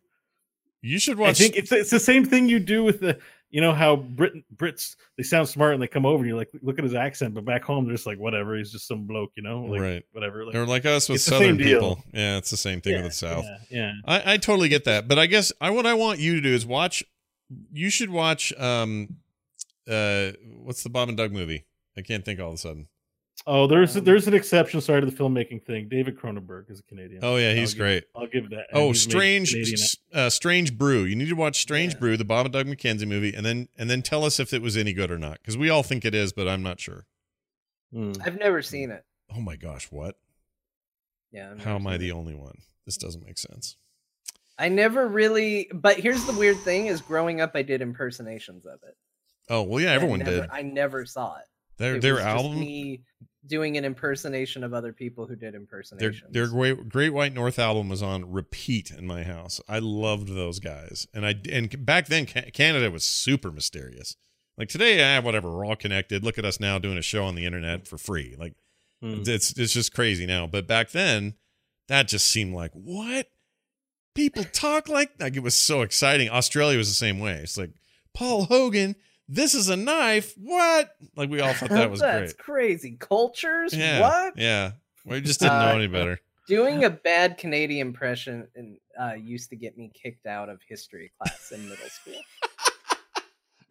you should watch. I think it's it's the same thing you do with the you know how Brit Brits they sound smart and they come over and you're like look at his accent, but back home they're just like whatever he's just some bloke, you know, like right, whatever. Like, they're like us with it's the same Southern deal. people. Yeah, it's the same thing yeah, with the South. Yeah, yeah. I, I totally get that, but I guess I what I want you to do is watch. You should watch. Um, uh, what's the Bob and Doug movie? I can't think all of a sudden. Oh, there's Um, there's an exception. Sorry to the filmmaking thing. David Cronenberg is a Canadian. Oh yeah, I'll he's give- great. I'll give that. Oh, strange, uh, strange brew. You need to watch Strange Yeah. Brew, the Bob and Doug McKenzie movie, and then and then tell us if it was any good or not, because we all think it is, but I'm not sure. Hmm. I've never seen it. Oh my gosh, what? Yeah. I've How am I the it. only one? This doesn't make sense. I never really. But here's the weird thing: is growing up, I did impersonations of it. Oh well, yeah, I everyone never- did. I never saw it. Their It their album, me doing an impersonation of other people who did impersonations. their their great Great White North album was on repeat in my house. I loved those guys, and I and back then Canada was super mysterious. Like today, ah, whatever, we're all connected. Look at us now doing a show on the internet for free. Like Hmm. it's it's just crazy now. But back then, that just seemed like what people talk like. Like it was so exciting. Australia was the same way. It's like Paul Hogan. This is a knife. What? Like we all thought that was (laughs) That's great. crazy. Cultures? Yeah, What? Yeah, we just didn't know Uh, any better. (laughs) Doing a bad Canadian impression in, uh, used to get me kicked out of history class in middle school. (laughs)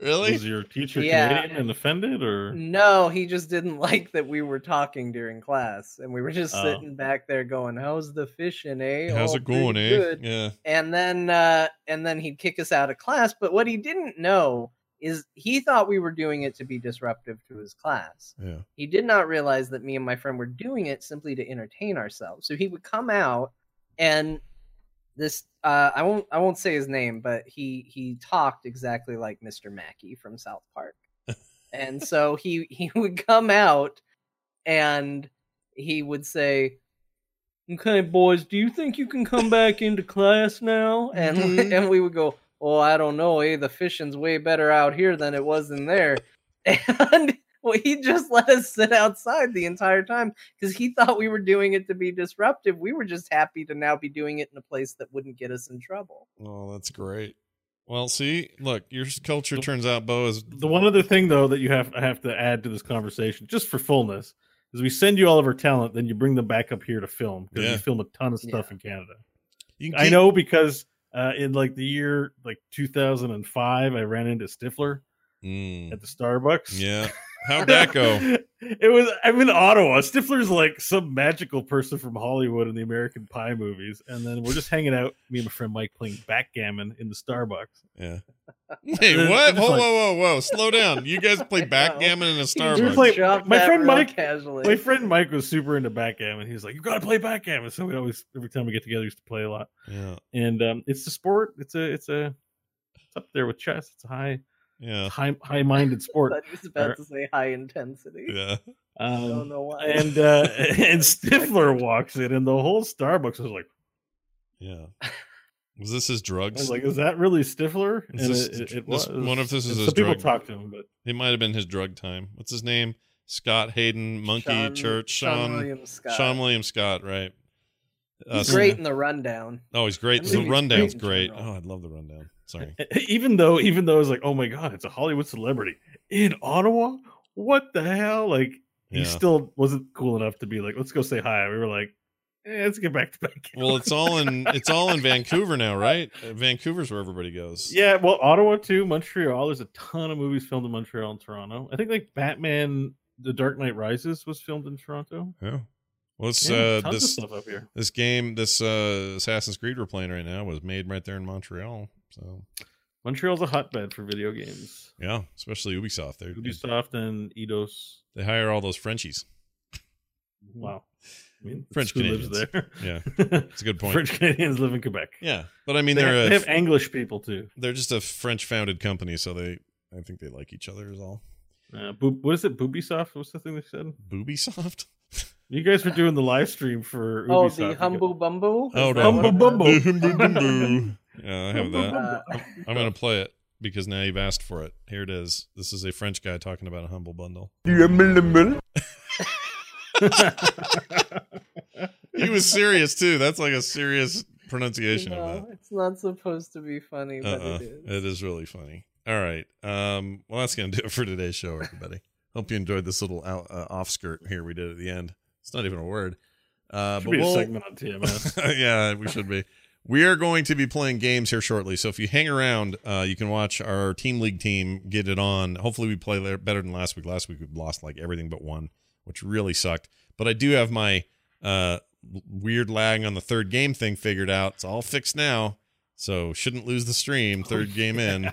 Really? Was your teacher Yeah. Canadian and offended, or No, he just didn't like that we were talking during class, and we were just Oh. sitting back there going, "How's the fishing, eh? How's All it going, eh? good." Yeah. and then uh and then he'd kick us out of class but what he didn't know is he thought we were doing it to be disruptive to his class. Yeah. he did not realize that me and my friend were doing it simply to entertain ourselves. So he would come out and this uh i won't i won't say his name but he he talked exactly like mr mackey from south park. (laughs) And so he he would come out and he would say okay boys do you think you can come back into class now? And (laughs) and we would go oh i don't know eh the fishing's way better out here than it was in there (laughs) and well, he just let us sit outside the entire time because he thought we were doing it to be disruptive we were just happy to now be doing it in a place that wouldn't get us in trouble Oh, that's great. Well, see, look, your culture turns out, Bo, is the one other thing though that you have I have to add to this conversation, just for fullness, is we send you all of our talent, then you bring them back up here to film because Yeah. we film a ton of stuff Yeah. in Canada. you can I know because uh, in like the year like 2005, I ran into Stifler Mm, at the Starbucks. yeah. (laughs) How'd that go? (laughs) it was I'm in Ottawa. Stifler's like some magical person from Hollywood in the American Pie movies, and then we're just hanging out, me and my friend Mike playing backgammon in the Starbucks. Yeah. (laughs) Hey, what? Whoa, like- whoa, whoa, whoa! Slow down. You guys play (laughs) backgammon in a Starbucks. like- dropped my that friend real Mike- casually My friend Mike was super into backgammon. He's like, "You got to play backgammon." So we always, every time we get together, we used to play a lot. yeah, And um, it's a sport. It's a, it's a, it's up there with chess. It's a high, yeah, high, high-minded (laughs) sport. I was about to say high intensity. yeah. I don't Um, know why. and uh, (laughs) (laughs) and Stifler walks in, and the whole Starbucks was like, Yeah. Was this his I drugs? was like, "Is that really Stifler?" Is And this- it, it, it this- was. wonder if this is his some people drug- talk to him, but it might have been his drug time. What's his name? Scott Hayden, Monkey Sean- Church, Sean Sean, William Scott. Seann William Scott, right? Uh, He's so- great in the rundown. Oh, he's great. The mean, he's rundown's great great. Oh, I'd love the rundown. Sorry. (laughs) even though, even though it's like, "Oh my god, it's a Hollywood celebrity in Ottawa." What the hell? Like, he Yeah. still wasn't cool enough to be like, "Let's go say hi." We were like, Eh, let's get back to back. (laughs) Well, it's all in it's all in Vancouver now, right? (laughs) Uh, Vancouver's where everybody goes. Yeah, well, Ottawa too, Montreal. There's a ton of movies filmed in Montreal and Toronto. I think like Batman: The Dark Knight Rises was filmed in Toronto. Yeah. Well, it's Yeah, uh, this stuff up here. this game, this uh, Assassin's Creed we're playing right now was made right there in Montreal. So Montreal's a hotbed for video games. yeah, especially Ubisoft. They Ubisoft and Eidos. they hire all those Frenchies. (laughs) Wow. I mean, French who lives Canadians. there. Yeah, (laughs) it's a good point. French Canadians live in Quebec. Yeah, but I mean They, they're have, a, they have English people too. they're just a French founded company, so they I think they like each other is all. Uh, boob, what is it? Boobysoft? What's the thing they said? Boobysoft. (laughs) You guys were doing the live stream for Oh, Ubisoft. the You Humble Bumble. Oh, Is that Humble what it Bumble. was? Boo. yeah, I have that. Uh, I'm gonna play it because now you've asked for it. Here it is. This is a French guy talking about a humble bundle. (laughs) He was serious too. That's like a serious pronunciation of no, that. it's not supposed to be funny, but Uh-uh. it is. It is really funny. All right. Um, well, that's going to do it for today's show, everybody. Hope you enjoyed this little out, uh, off skirt here we did at the end. It's not even a word. Uh, Should but be a we'll- segment on TMS. (laughs) yeah, we should be. We are going to be playing games here shortly. So if you hang around, uh, you can watch our Team League team get it on. Hopefully, we play better than last week. Last week, we lost like everything but one, which really sucked. But I do have my uh, weird lag on the third game thing figured out. It's all fixed now. So shouldn't lose the stream third game in.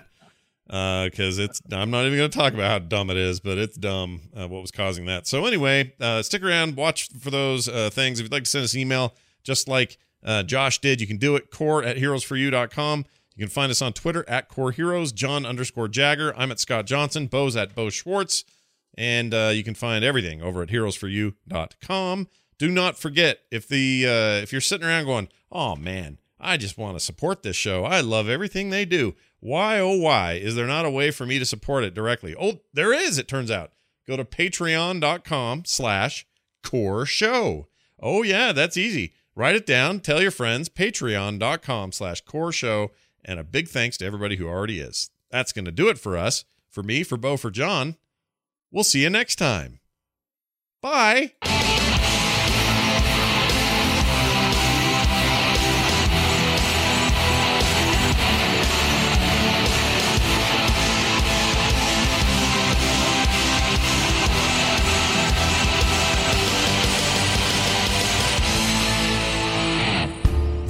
Because it's, I'm not even going to talk about how dumb it is, but it's dumb uh, what was causing that. So, anyway, uh, stick around, watch for those uh, things. If you'd like to send us an email, just like uh, Josh did, you can do it. Core at heroesforyou.com. You can find us on Twitter at Core Heroes, John underscore Jagger. I'm at Scott Johnson. Bo's at Bo Schwartz. And uh, you can find everything over at heroesforyou.com. Do not forget if the uh, if you're sitting around going, oh man, I just want to support this show. I love everything they do. Why oh why is there not a way for me to support it directly? Oh, there is. It turns out. Go to patreon.com slash core show. Oh yeah, that's easy. Write it down. Tell your friends. Patreon.com slash core show. And a big thanks to everybody who already is. That's going to do it for us. For me, for Bo, for John. We'll see you next time. Bye.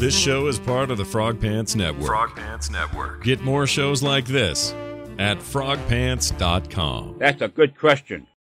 This show is part of the Frog Pants Network. Frog Pants Network. Get more shows like this at frogpants.com. That's a good question.